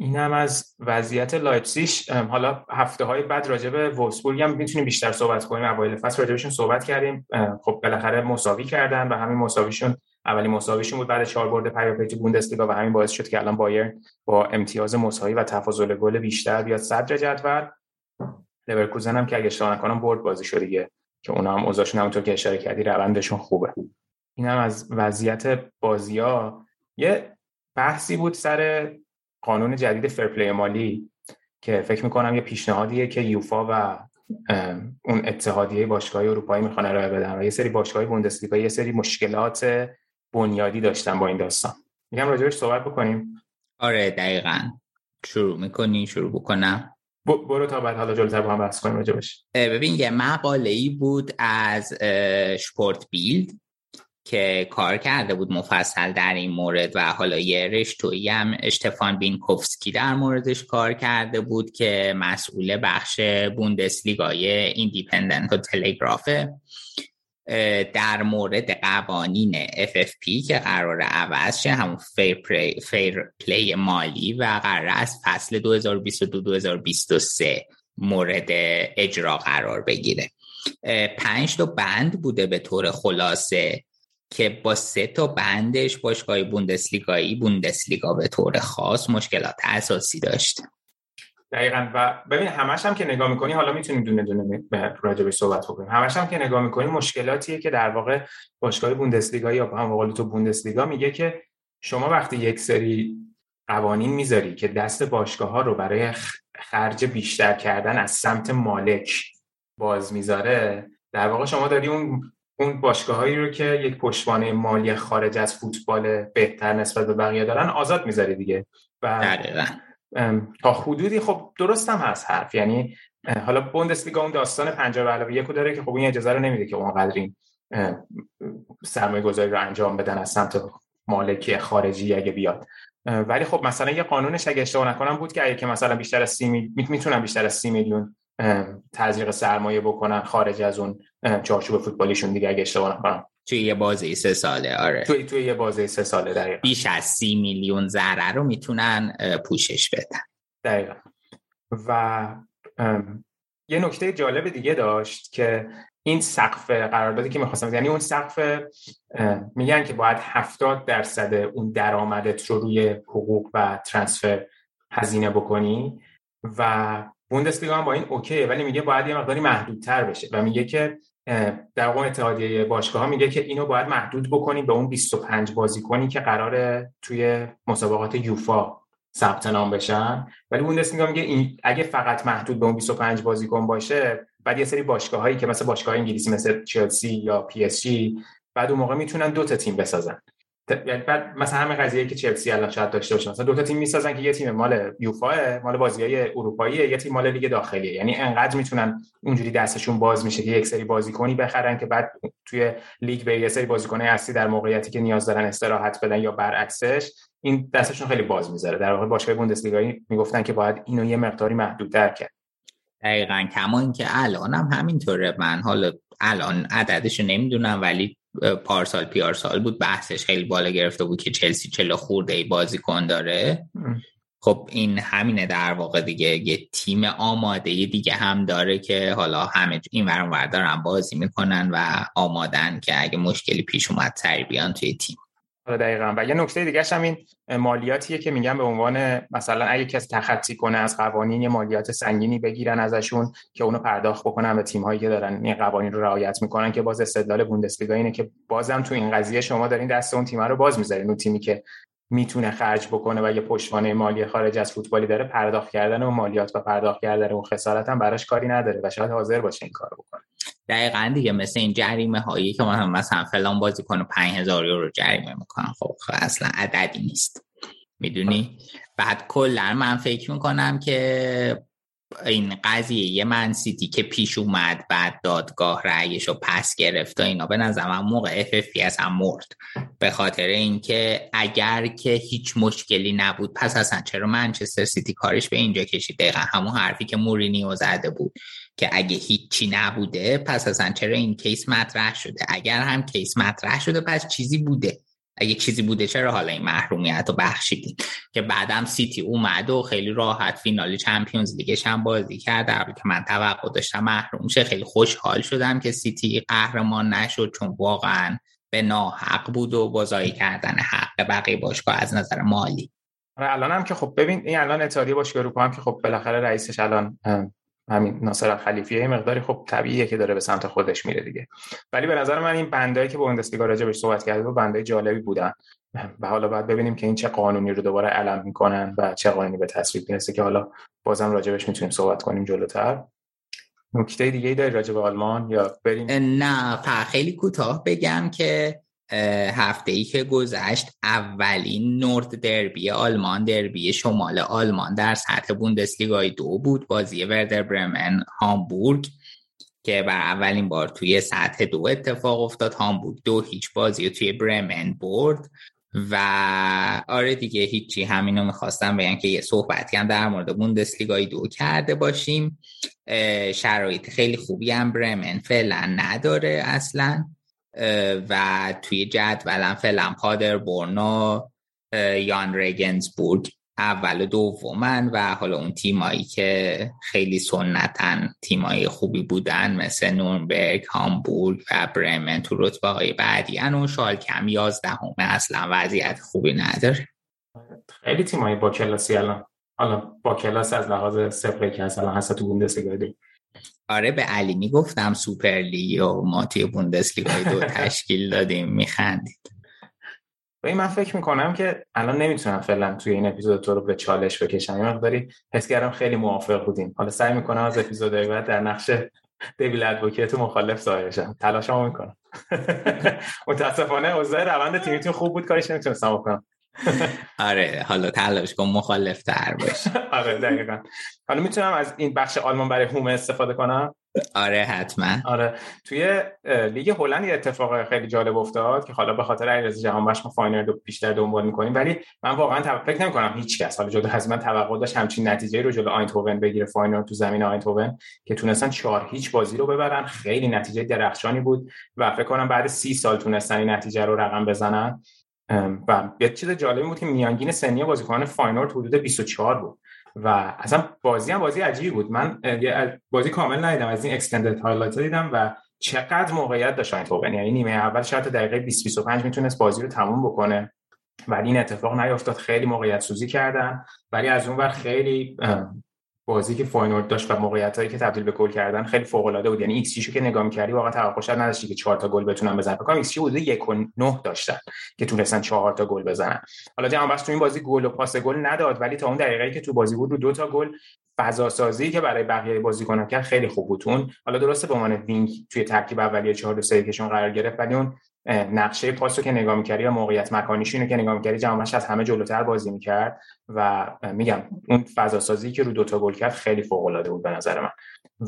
این هم از وضعیت لایپسیش حالا هفته های بعد راجع به وولسبورگ هم می‌تونیم بیشتر صحبت کنیم. اوایل فصل راجبشون صحبت کردیم. خب بالاخره مساوی کردن و همین مساویشون اولی مساویشون بود بعد چهار برد پیاپی تو بوندسلیگا و همین باعث شد که الان بایرن با امتیاز مساوی و تفاضل گل بیشتر بیاد صدر جدول. لورکوزن هم که اگه اشتباه نکنم برد بازی شد دیگه که اونا هم اوضاعشون همونطور که اشاره کردی روندشون خوبه. این هم از وضعیت بازی‌ها. یه بحثی بود سر قانون جدید fair play مالی که فکر می‌کنم یه پیشنهادیه که یوفا و اون اتحادیه باشگاه اروپایی می‌خوان ارائه بدن و یه سری باشگاه بوندسلیگا یه سری مشکلات بنیادی داشتن با این داستان. میگم راجبش صحبت بکنیم. آره دقیقا. شروع می‌کنی؟ شروع بکنم. برو تا بعد. حالا جلوتر با هم بحث کنیم راجبش. ببین یه مقاله ای بود از Sport Bild. که کار کرده بود مفصل در این مورد و حالا یه رشتویی هم اشتفان بینکوفسکی در موردش کار کرده بود که مسئول بخش بوندسلیگای ایندیپندنت و تلگرافه در مورد قوانین FFP که قرار عوض شه همون fair, play, fair play مالی و قرار از فصل 2022-2023 مورد اجرا قرار بگیره. پنج تا بند بوده به طور خلاصه. که با سه تا بندش باشگاه بوندسلیگایی بوندسلیگا به طور خاص مشکلات اساسی داشت. دقیقا. و ببین همش هم که نگاه می‌کنی حالا می‌تونیم دونه دونه راجبش صحبت بکنیم. همش هم که نگاه می‌کنی مشکلاتیه که در واقع باشگاه بوندسلیگا یا هم قول تو بوندسلیگا میگه که شما وقتی یک سری قوانین می‌ذاری که دست باشگاه ها رو برای خرج بیشتر کردن از سمت مالک باز می‌ذاره در واقع شما داری اون اون باشگاهایی رو که یک پشتوانه مالی خارج از فوتبال بهتر نسبت به بقیه دارن آزاد می‌ذاری دیگه. و تا حدودی خب درست هم هست حرف. یعنی حالا بوندسلیگا اون داستان 50 به علاوه یکو داره که خب این اجازه رو نمیده که اونقدر این سرمایه گذاری رو انجام بدن از سمت مالکی خارجی اگه بیاد. ولی خب مثلا یه قانونش اگه اشتباه نکنم بود که اگه که مثلا بیشتر از 30 می‌تونن بیشتر از 30 میلیون تزریق سرمایه بکنن خارج از اون چارچوب فوتبالیشون دیگه اگه اشتباه نکنم. توی یه بازه سه ساله آره. توی توی یه بازه سه ساله دقیقا. بیش از سی میلیون ضرر رو می‌تونن پوشش بدن. دقیقا. و یه نکته جالب دیگه داشت که این سقف قراردادی که می‌خواستم یعنی اون سقف میگن که باید 70 درصد اون درآمدت رو روی حقوق و transfer هزینه بکنی و بوندسلیگا هم با این okay ه ولی میگه باید یه مقداری محدودتر بشه و میگه که در واقع اتحادیه باشگاه ها میگه که اینو باید محدود بکنیم به اون 25 بازیکنی که قراره توی مسابقات یوفا ثبت نام بشن. ولی بوندسلیگا میگه این اگه فقط محدود به اون 25 بازیکن باشه بعد یه سری باشگاه هایی که مثل باشگاه انگلیسی مثل چلسی یا PSG بعد اون موقع می‌تونن دو تا تیم بسازن. بعد مثلا همه قضیه که چلسی الان شاید داشته باشه مثلا دو تا تیم می‌سازن که یه تیم مال یوفا مال بازیای اروپایی یه تیم مال لیگ داخلیه. یعنی انقدر می‌تونن اونجوری دستشون باز میشه که یک سری بازیکنی بخرن که بعد توی لیگ به یه سری بازیکن اصلی در موقعیتی که نیاز دارن استراحت بدن یا برعکسش این دستشون خیلی باز می‌ذاره. در واقع باشگاه بوندسلیگایی می‌گفتن که باید اینو یه مقداری محدودتر کرد. دقیقا. کما اینکه الان هم همینطوره. من حالا الان عددش نمی‌دونم ولی پارسال پیار سال بود. بحثش خیلی بالا گرفته بود که چلسی چلو خورده ای بازیکن داره. خب این همینه در واقع دیگه. یه تیم آماده دیگه هم داره که حالا همه این ور دارن بازی می‌کنن و آمادن که اگه مشکلی پیش اومد سری بیان توی تیم. دقیقا. و یه نکته دیگه هم این مالیاتیه که میگن به عنوان مثلا اگه کسی تخطی کنه از قوانین یه مالیات سنگینی بگیرن ازشون که اونو پرداخت بکنن به تیم هایی که دارن این قوانین رو رعایت می‌کنن که باز استدلال بوندسلیگا اینه که بازم تو این قضیه شما دارین دست اون تیم رو باز می‌ذارین. اون تیمی که می‌تونه خرج بکنه و یه پشتوانه مالی خارج از فوتبالی داره پرداخت کردن اون مالیات و پرداخت کردن اون خسارت هم براش کاری نداره و شاید حاضر باشه این کارو بکنه. دقیقا دیگه مثل این جریمه هایی که مثلا مثلا فلان بازی کنه 5000 یورو جریمه می‌کنن. خب, خب اصلا عددی نیست. می‌دونی؟ بعد کلا من فکر می‌کنم که این قضیه یه من سیتی که پیش اومد بعد دادگاه رأیش رو پس گرفت و اینا به نظر من موقع FFPS هم مرد. به خاطر اینکه اگر که هیچ مشکلی نبود پس اصلا چرا منچستر سیتی کارش به اینجا کشید؟ دقیقا همون حرفی که مورینیو زده بود. که اگه هیچی نبوده پس اصلا چرا این case مطرح شده؟ اگر هم case مطرح شده پس چیزی بوده. اگه چیزی بوده چرا حالا این محرومیت رو بخشیدیم که بعدم سیتی اومد و خیلی راحت فینال Champions League ش هم بازی کرد. در که من توقع داشتم محروم شه خیلی خوشحال شدم که سیتی قهرمان نشد چون واقعا به ناحق بود و بازایی کردن حق بقیه باشگاه از نظر مالی. آره الان هم که خب ببین این الان اتحادیه باشگاه اروپا هم که خب بالاخره رئیسش الان همین ناصر خلیفیه مقداری خب طبیعیه که داره به سمت خودش میره دیگه. ولی به نظر من این بندایی که بوندسلیگا راجع صحبت کرده و بندای جالبی بودن. و حالا باید ببینیم که این چه قانونی رو دوباره علم می‌کنن و چه قانونی به تصویب می‌رسه که حالا بازم راجبش می‌تونیم صحبت کنیم جلوتر. نکته دیگه ای داری راجع به آلمان یا بریم؟ نه خیلی کوتاه بگم که هفته ای که گذشت اولین نورد دربی آلمان دربی شمال آلمان در سطح بوندسلیگای دو بود بازی وردر برمن هامبورگ که بر اولین بار توی سطح دو اتفاق افتاد. هامبورگ دو هیچ بازی توی برمن برد و آره دیگه هیچی همینو می‌خواستم بگم که یه صحبتی هم در مورد بوندسلیگای دو کرده باشیم. شرایط خیلی خوبی هم برمن فعلا نداره اصلا. و توی جدولم فعلا پادر بورنو یان رگنزبورگ اول و دومن و حالا اون تیمایی که خیلی سنتن تیمایی خوبی بودن مثل نورنبرگ، هامبورگ و برمن تو رتبه های بعدی و شالکه هم یازدهمه. اصلا وضعیت خوبی نداره. خیلی تیمایی با کلاسی الان. حالا با کلاس از لحاظ سفره که اصلا هست تو بوندسلیگا آره به علی می‌گفتم سوپر لیگ و ما توی بوندسلیگا دو *laughs* تشکیل دادیم میخندید. و من فکر می‌کنم که الان نمی‌تونم فعلا توی این اپیزود تو رو به چالش بکشم. یه مقداری حس کردم خیلی موافق بودیم. حالا سعی می‌کنم از اپیزود بعد در نقش devil's advocate مخالف ظاهر شم. تلاشمو می‌کنم. *laughs* متاسفانه اوضاع روند تیمیتون خوب بود کارش نمی‌تونستم بکنم. آره حالا تلاش کن مخالف تر باش. *laughs* آره دقیقا. حالا می‌تونم از این بخش آلمان برای همه استفاده کنم؟ آره حتما. آره. توی لیگ هلند یه اتفاق خیلی جالب افتاد که حالا به خاطر علیرضا جهانبخش ما فاینورد رو بیشتر دنبال می‌کنیم ولی من واقعا فکر نمی کنم هیچ کس حالا جدا از من توقع داشت همچین نتیجه رو جلو آیندهوون بگیره فاینورد تو زمین آیندهوون که تونستن چهار هیچ بازی رو ببرن. خیلی نتیجه درخشانی بود و فکر کنم بعد سی سال تونستن این نتیجه رو رقم بزنن. و یه چیز جالبی بود که میانگین سنی بازیکنان فاینورد حدود 24 بود و اصلا بازی هم بازی عجیبی بود. من بازی کامل ندیدم از این extended highlight دیدم و چقدر موقعیت داشت این یعنی نیمه اول شاید دقیقه 20 25 می‌تونست بازی رو تموم بکنه ولی این اتفاق نیفتاد خیلی موقعیت سوزی کردن ولی از اون ور خیلی بازی که فاینورد داشت و موقعیت هایی که تبدیل به گل کردن خیلی فوق العاده بود. یعنی ایکس که نگاه می‌کردی واقعا توقعشو نداشتی که 4 تا گل بتونن بزنن. فکر کنم ایکس حدود 1 و 9 داشتن که تونستن 4 تا گل بزنن. حالا جهانبخش تو این بازی گل و پاس گل نداد ولی تا اون دقیقه‌ای که تو بازی بود رو دو تا گل فضا سازی که برای بقیه بازیکنان کرد خیلی خوب بود. اون حالا درسته به عنوان wing توی ترکیب اولیه 4 2 3 یکشون قرار گرفت ولی اون نقشه پاس رو که نگاه می‌کردی و موقعیت مکانیش اینو که نگاه می‌کردی جهانبخش از همه جلوتر بازی می‌کرد و میگم اون فضا سازی که رو دوتا گل کرد خیلی فوق العاده بود به نظر من.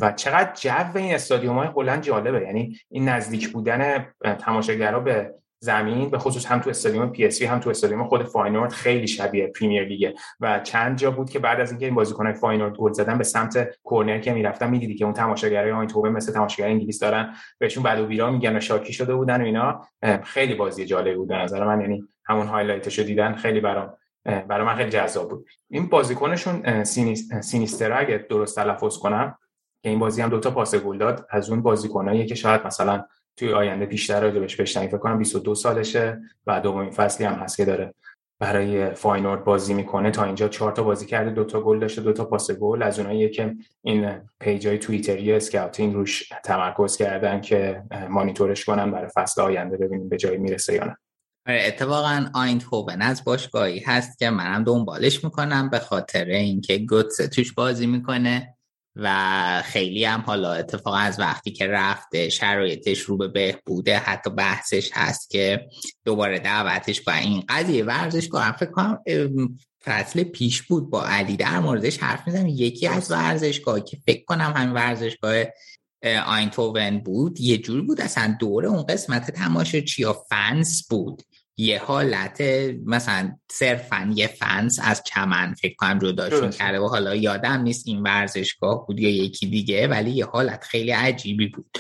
و چقدر جو این استادیوم های هلند جالبه. یعنی این نزدیک بودن تماشاگرها به زمین به خصوص هم تو استادیوم PSV هم تو استادیوم خود فاینورد خیلی شبیه پریمیر لیگه. و چند جا بود که بعد از اینکه این بازیکنان فاینورد گل زدن به سمت کورنر که می‌رفتن می‌دیدی که اون تماشاگرای آیندهوون مثل تماشاگر انگلیس دارن بهشون بد و بیراه میگن و شاکی شده بودن و اینا. خیلی بازی جالبی بود به نظر من یعنی همون highlight شو دیدن خیلی برام برای من خیلی جذاب بود. این بازیکنشون سینیستر اگه درست تلفظ کنم که این بازی هم دوتا پاس گل داد از اون بازیکنایی که شاید مثلا توی آینده بیشتر راجبش بشنویم. فکر کنم 22 سالشه و دومین فصلی هم هست که داره برای فاینورد بازی می‌کنه. تا اینجا چهار تا بازی کرده دو تا گل داشته دو تا پاس گل. از اونایی که این page ای توییتری scouting روش تمرکز کردن که مانیتورش کنن برای فصل آینده ببینیم به جایی می‌رسه یا نه. آره، اتفاقا آیندهوون از باشگاهی هست که منم دنبالش می‌کنم به خاطر اینکه گوتزه توش بازی می‌کنه. و خیلی هم حالا اتفاق از وقتی که رفته شرایطش رو به بهبوده حتی بحثش هست که دوباره دعوتش با این قضیه. ورزش کنم فکر کنم فصل پیش بود با علی در موردش حرف می‌زنم یکی از ورزشگاه که فکر کنم همین ورزشگاه آینتوون بود یه جور بود اصلا دوره اون قسمت تماشاچی ها فنس بود. یه حالت مثلا صرفا یه فنس از چمن فکر کنم جداشون کرده و حالا یادم نیست این ورزشگاه بود یا یکی دیگه ولی یه حالت خیلی عجیبی بود.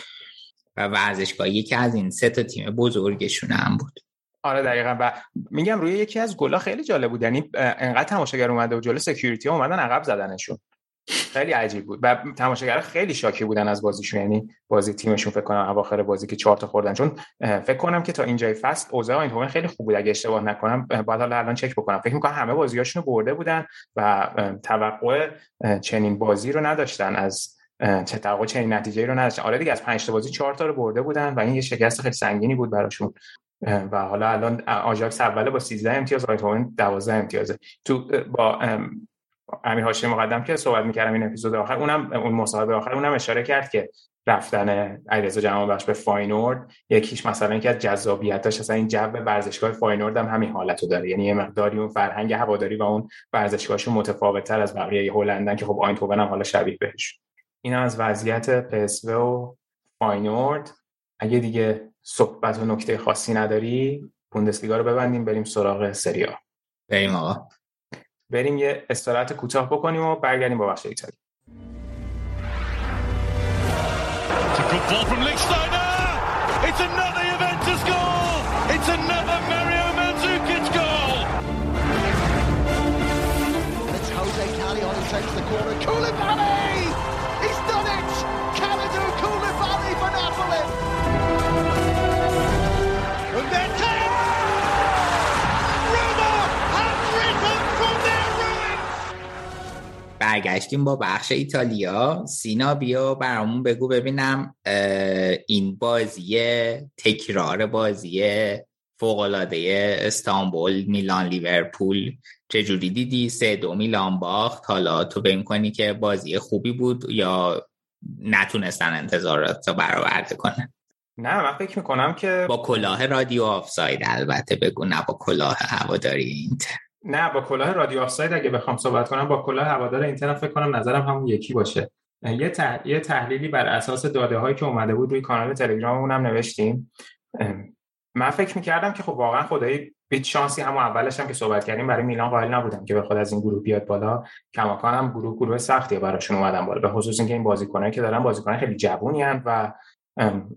و ورزشگاه یکی از این سه تا تیم بزرگشون هم بود. آره دقیقا. و میگم روی یکی از گلا خیلی جالب بود. یعنی انقدر تماشاگر اومده و جلو سکیوریتی اومدن عقب زدنشون. خیلی عجیب بود. و تماشاگر خیلی شاکی بودن از بازیشون. یعنی بازی تیمشون فکر کنم اواخر بازی که چهار تا خوردن. چون فکر کنم که تا اینجای فصل اوضاع این خیلی خوب بود. اگه اشتباه نکنم بعد حالا الان چک بکنم. فکر می‌کنم همه بازیاشونو برده بودن و توقع چنین بازی رو نداشتن. از چه توقع چنین نتیجه رو نداشتن. آره دیگه از 5 تا بازی 4 تا رو برده بودن و این یه شکست خیلی سنگینی بود براشون. و حالا الان آژاکس اوله با 13 امتیاز آیندهوون 12 امتیازه. تو با امیر هاشمی مقدم که صحبت می‌کردم این اپیزود آخر اونم اون مصاحبه آخر اونم اشاره کرد که رفتن علیرضا جهانبخش به فاینورد یکیش مثلا اینکه از جذابیتاش این جو ورزشگاه فاینورد هم همین حالتو داره. یعنی یه مقداری اون فرهنگ هواداری و اون ورزشگاهشون متفاوت تر از بقیه هلندن که خب آینتوون هم حالا شبیه بهش. این از وضعیت پسو و فاینورد. اگه دیگه صحبت و نکته خاصی نداری بوندسلیگا رو ببندیم بریم سراغ سریا بریم آقا. بریم یه استراحت کوتاه بکنیم و برگردیم با بخش ایتالیا takes the corner. Koulibaly! برگشتیم با بخش ایتالیا. سینا بیا برامون بگو ببینم این بازی تکرار بازی فوقلاده استانبول میلان لیورپول چجوری دیدی؟ سه دو میلان باخت. حالا تو بین کنی که بازی خوبی بود یا نتونستن انتظارات رو برآورده کنن؟ نه من فکر می‌کنم که با کلاه رادیو آفساید البته بگو نه با کلاه هواداری اینتر. نه با کلاه رادیو آفساید اگه بخوام صحبت کنم با کلاه هوادار اینتر فکر کنم نظرم همون یکی باشه. یه, یه تحلیلی بر اساس داده هایی که اومده بود روی کانال تلگراممون هم نوشتیم. من فکر می‌کردم که خب واقعا خدایی بیت شانسی همون اولش هم که صحبت کردیم برای میلان قائل نبودم که بخواد از این گروه بیاد بالا. کماکان هم گروه گروه سختیه براشون اومدن بالا به خصوص اینکه این بازیکنایی که دارن بازیکن خیلی جوونی و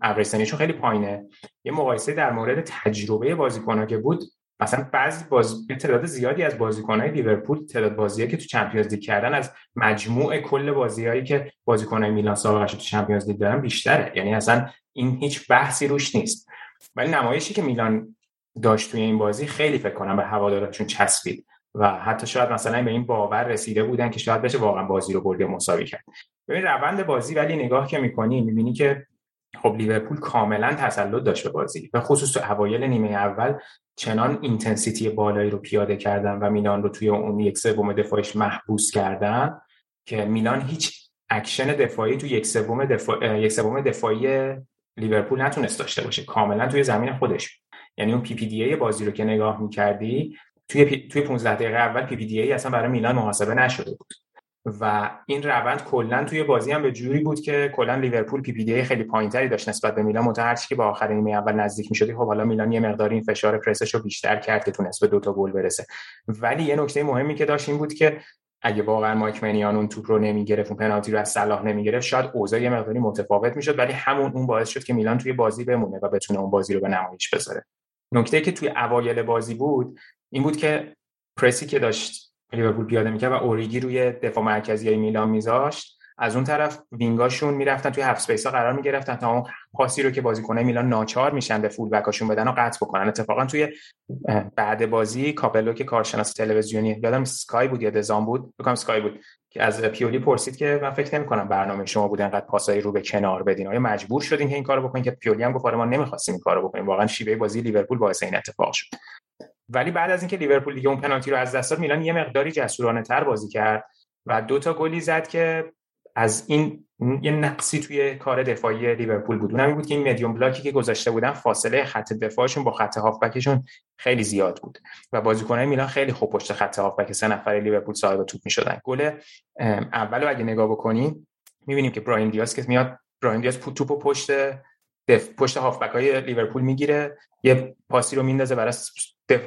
ابرسنیشون خیلی پایینه. یه مقایسه در مورد تجربه بازیکن‌ها که بود مثلا بعضی باز تعداد زیادی از بازیکن‌های لیورپول تعداد بازیایی که تو چمپیونز لیگ کردن از مجموع کل بازیایی که بازیکن‌های میلان سابقش تو چمپیونز لیگ دارن بیشتره. یعنی اصلا این هیچ بحثی روش نیست. ولی نمایشی که میلان داشت توی این بازی خیلی فکر کنم به هوادارشون چسبید و حتی شاید مثلا به این باور رسیده بودن که شاید بشه واقعا بازی رو برد مساوی کرد. ببین روند بازی ولی نگاه که می‌کنی می‌بینی که خب لیورپول کاملا تسلط داشت به بازی به خصوص تو اوایل نیمه اول چنان intensity بالایی رو پیاده کردن و میلان رو توی اون یک سوم دفاعش محبوس کردن که میلان هیچ اکشن دفاعی تو یک سوم دفاع یک سوم دفاعی لیورپول نتونست داشته باشه. کاملا توی زمین خودش. یعنی اون PPDA بازی رو که نگاه می‌کردی توی پی... توی 15 دقیقه اول PPDA اصلا برای میلان محاسبه نشده بود. و این روند کلا توی بازی هم به جوری بود که کلا لیورپول PPDA خیلی پایینتری داشت نسبت به میلان. منتها که با آخر نیمه اول نزدیک می‌شد خب حالا میلان یه مقدار این فشار پرسش رو بیشتر کرد که تونست به دو تا گل برسه. ولی یه نکته مهمی که داشت این بود که اگه واقعا مایک منیان اون توپ رو نمی‌گرفت اون پنالتی رو از صلاح نمی‌گرفت شاید اوضاع یه مقداری متفاوت می‌شد ولی همون اون باعث شد که میلان توی بازی بمونه و بتونه اون بازی رو به نمایش بذاره. نکته که توی اوایل بازی بود این بود که پرسی که داشت لیورپول پیاده می‌کرد و اوریگی روی دفاع مرکزی میلان میذاشت. از اون طرف wing اشون می‌رفتن توی half space ها قرار می‌گرفتن تا اون پاسی رو که بازیکنای میلان ناچار میشن به full back اشون بدن و قطع بکنن. اتفاقا توی بعد بازی کاپلو که کارشناس تلویزیونی یادم سکای بود یا دازن بود؟ فکر کنم سکای بود. که از پیولی پرسید که من فکر نمی کنم برنامه شما بود انقدر پاسایی رو به کنار بدین. آیا مجبور شدین که این کارو بکنین؟ که پیولی هم گفت آره، ما نمی‌خواستیم این کارو بکنیم. واقعا شیوه بازی لیورپول باعث این اتفاق شد. ولی بعد از اینکه لیورپول دیگه اون پنالتی رو از دست داد میلان یه مقداری جسورانه تر بازی کرد و دو تا گلی زد که از این یه نقصی توی کار دفاعی لیورپول بود. اونم بود که این مدیوم بلاکی که گذاشته بودن فاصله خط دفاعشون با خط هافبکشون خیلی زیاد بود و بازیکنان میلان خیلی خوب پشت خط هافبک سه نفره لیورپول صاحب توپ می‌شدن. گل اولو اگه نگاه بکنیم می‌بینیم که براین دیاز که میاد براین دیاز توپو پشت دف پشت هافبک های لیورپول می‌گیره یه پاسی رو میندازه برای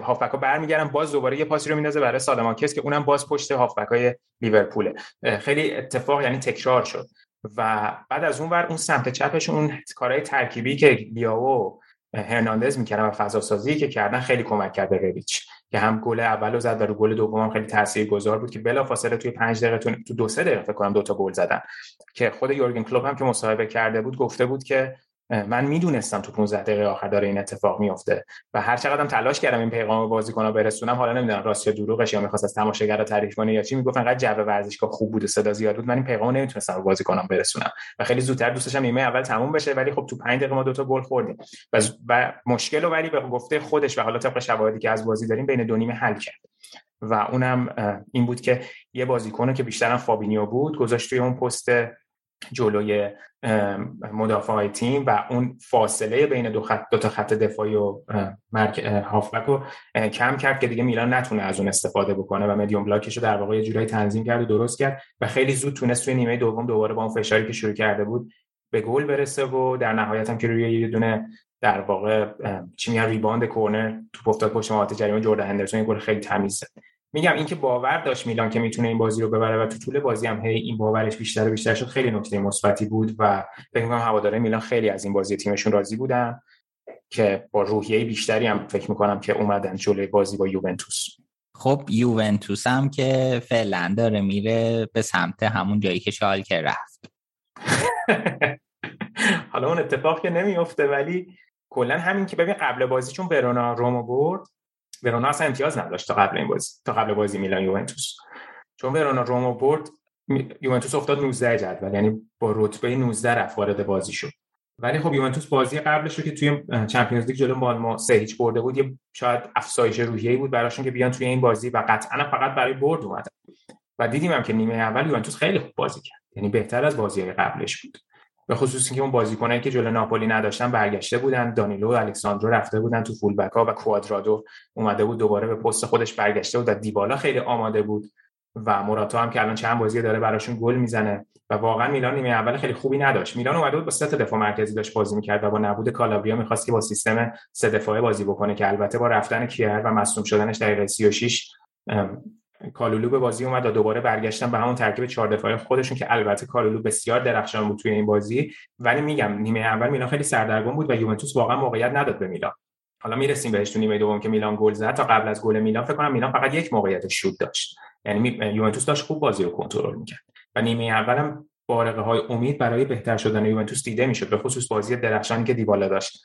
هافبک ها برمیگردن باز دوباره یه پاسی رو میندازه برای سالماکس که اونم باز پشت هافبک های لیورپوله خیلی اتفاق یعنی تکرار شد. و بعد از اون ور اون سمت چپشون اون کارهای ترکیبی که لیاو هرناندز می‌کردن و فضا سازی که کردن خیلی کمک کرد به رویچ که هم گل اول رو زد و گل دوم خیلی تاثیرگذار بود که بلافاصله توی 5 دقیقه تو دو سه دقیقه فکر کنم دو تا گل زدن. که خود یورگن کلوپ هم که مصاحبه کرده بود گفته بود که من می‌دونستم تو 15 دقیقه آخر داره این اتفاق میفته و هر چقدرم تلاش کردم این پیغام بازیکن‌ها برسونم حالا نمی‌دونم راست یا دروغش یا می‌خواست از تماشاگرها تعریف کنه یا چی می‌گفت انقدر جو ورزشگاه خوب بود و صدا زیاد بود من این پیغامو نمی‌تونستم به بازیکنام برسونم و خیلی زودتر دوست داشتم نیمه اول تموم بشه ولی خب تو 5 دقیقه ما دو تا گل خوردیم و, و مشکل رو ولی به گفته خودش و حالا طبق شواهدی که از بازی داریم بین دو نیمه حل کرد و اونم این بود که یه بازیکنه که بیشتر فابینیو بود گذاشت توی اون پست جلوی مدافع تیم و اون فاصله بین دو, خط، دو تا خط دفاعی و هافبک رو کم کرد که دیگه میلان نتونه از اون استفاده بکنه و medium block ش رو در واقع یه جورایی تنظیم کرد و درست کرد و خیلی زود تونست توی نیمه دوم دوباره با اون فشاری که شروع کرده بود به گل برسه و در نهایت هم که روی یه دونه در واقع چی میگن rebound کورنر تو افتاد پشت محوطه جریمه جردن هندرسون گل خیلی تمیز میگم اینکه باور داشت میلان که می‌تونه این بازی رو ببره و تو طول بازی هم هی این باورش بیشتر و بیشتر شد خیلی نکته مثبتی بود و فکر می‌کنم هواداره میلان خیلی از این بازی تیمشون راضی بودن که با روحیه بیشتری هم فکر می‌کنم که اومدن جلوی بازی با یوونتوس. خب یوونتوس هم که فعلا داره میره به سمت همون جایی که شالکه رفت. *laughs* حالا اون اتفاق که نمیفته ولی کلا همین که ببین قبل بازی چون ورونا رومو برد ورونا اصلا امتیاز نداشت تا قبل این بازی تا قبل بازی میلان یوونتوس. چون ورونا رومو برد یوونتوس افتاد 19 جدول یعنی با رتبه 19 رفت وارد بازی شد. ولی خب یوونتوس بازی قبلش رو که توی چمپیونز لیگ جلو مالمو سه هیچ برده بود یه شاید افزایش روحیه‌ای بود براشون که بیان توی این بازی و قطعا فقط برای برد اومدن. و دیدیم هم که نیمه اول یوونتوس خیلی خوب بازی کرد یعنی بهتر از بازی قبلش بود. به خصوص اینکه اون بازیکنایی که جلو ناپولی نداشتن برگشته بودن. دانیلو و الکساندرو رفته بودن تو فول بک ها و کوادرادو اومده بود دوباره به پست خودش برگشته بود و دیبالا خیلی آماده بود. و موراتا هم که الان چند بازی داره براشون گل می‌زنه و واقعا میلان نیمه اول خیلی خوبی نداشت. میلان اومده بود با سه دفاع مرکزی داشت بازی می‌کرد و با نبود کالابریا می‌خواست که با سیستم سه دفاعه بازی بکنه که البته با رفتن کیر و مصدوم شدنش دقیقه 36 کالولو به بازی اومد و دوباره برگشتن به همون ترکیب چهار دفاعی خودشون که البته کالولو بسیار درخشان بود توی این بازی. ولی میگم نیمه اول میلان خیلی سردرگم بود و یوونتوس واقعا موقعیت نداد به میلان. حالا می‌رسیم بهش تو نیمه دوم که میلان گل زد. تا قبل از گل میلان فکر کنم میلان فقط یک موقعیت شوت داشت. یعنی یوونتوس داشت خوب بازی رو کنترل می‌کرد. و نیمه اولم بارقه های امید برای بهتر شدن یوونتوس دیده می‌شد. به خصوص بازی درخشانی که دیبالا داشت.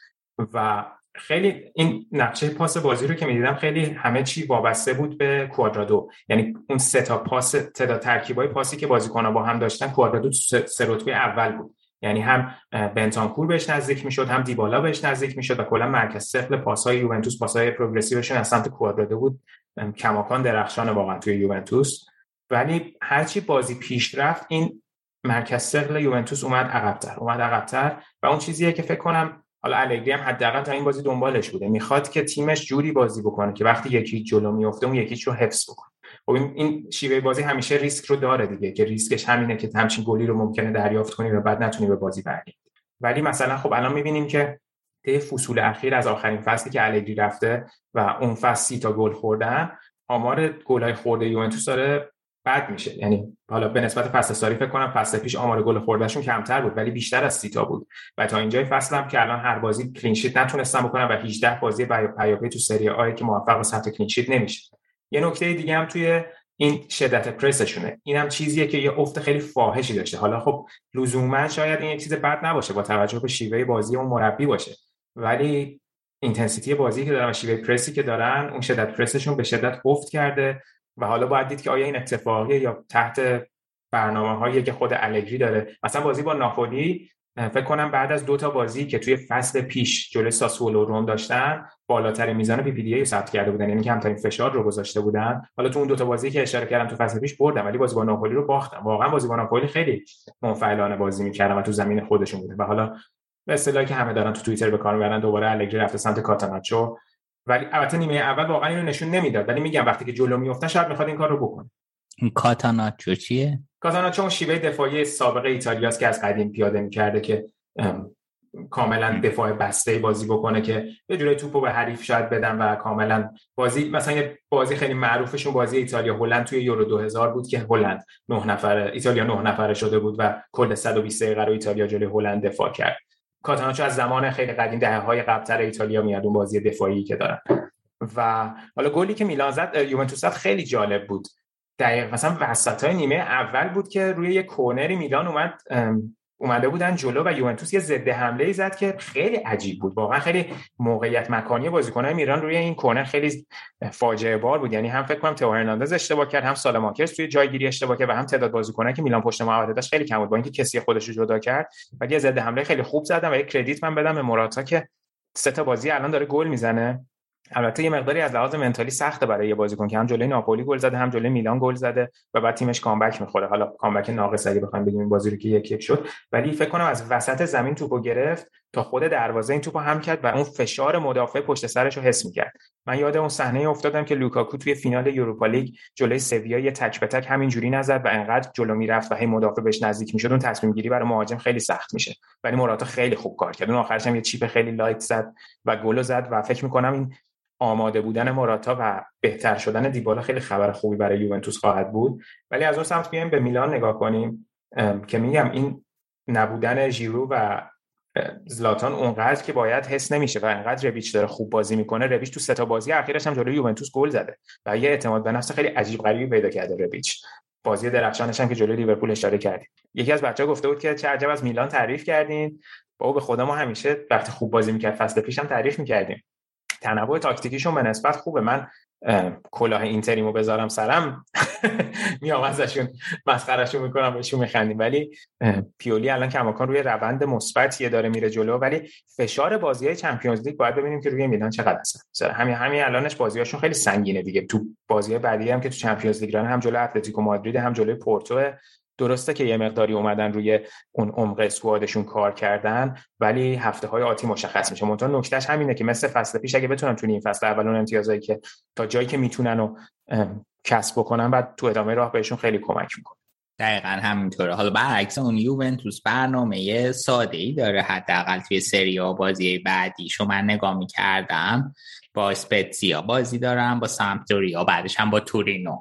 و خیلی این نقشه پاس بازی رو که می‌دیدم خیلی همه چی وابسته بود به کوادرادو. یعنی اون سه تا پاس تعداد ترکیبای پاسی که بازیکن‌ها با هم داشتن کوادرادو سه رتبه اول بود. یعنی هم بنتانکور بهش نزدیک می‌شد هم دیبالا بهش نزدیک می‌شد و کلا مرکز ثقل پاسهای یوونتوس پاسهای پروگرسیوشون از سمت کوادرادو بود. کماکان درخشان واقعا توی یوونتوس. ولی هرچی بازی پیش رفت این مرکز ثقل یوونتوس اومد عقبتر اومد عقبتر. و اون چیزیه که فکر کنم حالا الگری هم حداقل تا این بازی دنبالش بوده. می‌خواد که تیمش جوری بازی بکنه که وقتی یکی جلو میفته اون یکیش رو حفظ بکنه. خب این شیوه بازی همیشه ریسک رو داره دیگه که ریسکش همینه که همچین گلی رو ممکنه دریافت کنی و بعد نتونی به بازی برگردی. ولی مثلا خب الان می‌بینیم که طی فصول اخیر از آخرین فصلی که الگری رفته و اون فصل سی تا گل خوردن آمار گلای خورده یوونتوس داره بد میشه. یعنی حالا به نسبت فصل ساری فکر کنم فصل پیش آمار گل خوردهشون کمتر بود ولی بیشتر از سیتا بود. و تا اینجای فصل هم که الان هر بازی کلین شیت نتونستن بکنن و 18 بازی پیاپی تو سری آ که موفق به ثبت کلین شیت نمیشه. یه نکته دیگه هم توی این شدت پرسشونه. این هم چیزیه که یه افت خیلی فاحشی داشته. حالا خب لزوما شاید این یک چیز بد نباشه با توجه به شیوه بازی اون مربی باشه. ولی intensity بازی که دارن و شیوه پرسی که دارن اون شدت پرسشون به شدت افت کرده. و حالا باید دید که آیا این اتفاقیه یا تحت برنامه هایی که خود الگری داره. مثلا بازی با ناپولی فکر کنم بعد از دو تا بازی که توی فصل پیش جلوی ساسولو روم داشتن بالاترین میزان PPDA ثبت کرده بودن. یعنی کمترین فشار رو گذاشته بودن. حالا تو اون دو تا بازی که اشاره کردم تو فصل پیش بردن ولی بازی با ناپولی رو باختن واقعا بازی با ناپولی خیلی منفعلانه بازی می‌کردن و تو زمین خودشون بوده. و حالا به اصطلاحی که همه دارن تو توییتر به کار می‌برن دوباره الگری رفته سمت کاتاناچو. ولی البته نیمه اول واقعا اینو نشون نمی‌داد. ولی میگم وقتی که جلو میافتن شاید می‌خواد این کار رو بکنه. کاتاناچو چیه؟ کاتاناچو اون شیوه دفاعی سابقه ایتالیاست که از قدیم پیاده می‌کرده که کاملا دفاع بسته بازی بکنه که یه جوری توپو به حریف شاید بدن و کاملا بازی مثلا یه بازی خیلی معروفشون بازی ایتالیا هلند توی یورو 2000 بود که هلند نه نفره ایتالیا نه نفره شده بود و کل 120 دقیقه رو ایتالیا جلوی هلند دفاع کرد. کاتاناچو از زمان خیلی قدیم دهه های قبلتر ایتالیا میاد اون بازی دفاعی که دارن و حالا گلی که میلان زد یوونتوس خیلی جالب بود. دقیق مثلا وسط های نیمه اول بود که روی یه کورنری میلان اومد اومده بودن جلو و یوونتوس یه ضد حمله ای زد که خیلی عجیب بود. واقعا خیلی موقعیت مکانی بازیکنان میران روی این کورنر خیلی فاجعه بار بود. یعنی هم فکر کنم تو هرناندز اشتباه کرد هم سالماکرز توی جایگیری اشتباه کرد و هم تعداد بازیکنان که میلان پشت محوطه داشت خیلی کم بود. با اینکه کسی خودش رو جدا کرد ولی یه ضد حمله خیلی خوب زدن و یه credit من بدم به موراتا که سه تا بازی الان داره گل می‌زنه. البته یه مقداری از لحاظ mentally سخته برای یه بازیکن که هم جلوی ناپولی گل زده هم جلوی میلان گل زده و بعد تیمش comeback می‌خوره. حالا comeback ناقص اگه بخوایم بگیم بازی رو که یک یک شد. ولی فکر کنم از وسط زمین توپو گرفت. تا خود دروازه این توپو حمل کرد و اون فشار مدافع پشت سرش رو حس می‌کرد. من یاد اون صحنه افتادم که لوکاکو توی فینال یوروپا لیگ جلوی سویا یه تک به تک همینجوری نزد و انقدر جلو می‌رفت و هی مدافع بهش نزدیک می‌شد. اون تصمیم گیری برای مهاجم خیلی سخت میشه. ولی موراتا خیلی خوب کار کرد. اون آخرش هم یه چیپ خیلی لایت زد و گل زد و فکر می‌کنم این آماده بودن موراتا و بهتر شدن دیبالا خیلی خبر خوبی برای یوونتوس خواهد بود. ولی از اون سمت بیایم به میلان نگاه کنیم. که میگم این نبودن ژیرو و زلاتان اونقدر که باید حس نمیشه و انقدر ربیچ داره خوب بازی می‌کنه ربیچ تو سه بازی اخیرش هم جلوی یوونتوس گل زده و یه اعتماد به نفس خیلی عجیب غریبی پیدا کرده ربیچ. بازی درخشانش هم که جلوی لیورپول اشاره کردیم. یکی از بچه‌ها گفته بود که چه عجب از میلان تعریف کردین. بابا به خدا ما همیشه وقتی خوب بازی می‌کرد فصل پیشم تعریف می‌کردیم. تنوع تاکتیکیشون به نسبت خوبه. من کلاه اینتریمو بذارم سرم. *laughs* میام ازشون مسخرهشون می‌کنم بهشون میخندیم. ولی پیولی الان کماکان روی روند مثبتیه داره میره جلو. ولی فشار بازی های چمپیونز لیگ باید ببینیم که روی میلان چقدر هست همین همین الانش بازیاشون خیلی سنگینه دیگه. تو بازی بعدی هم که تو چمپیونز لیگ هم جلو اتلتیکو مادرید هم جلوی پورتو درسته که یه مقداری اومدن روی اون عمق اسکوادشون کار کردن ولی هفته های آتی مشخص میشه. منتها نکتهش همینه که مثل فصل پیش اگه بتونن تو این فصل اول اون امتیازایی که تا جایی که می‌تونن و کسب بکنن بعد تو ادامه راه بهشون خیلی کمک می‌کنه. دقیقا همینطوره. حالا برعکس اون یوونتوس برنامه ساده ای داره حداقل توی سری ها بازی بعدیشو من نگاه می‌کردم با اسپتسیا بازی دارم با سامپدوریا بعدش هم با تورینو.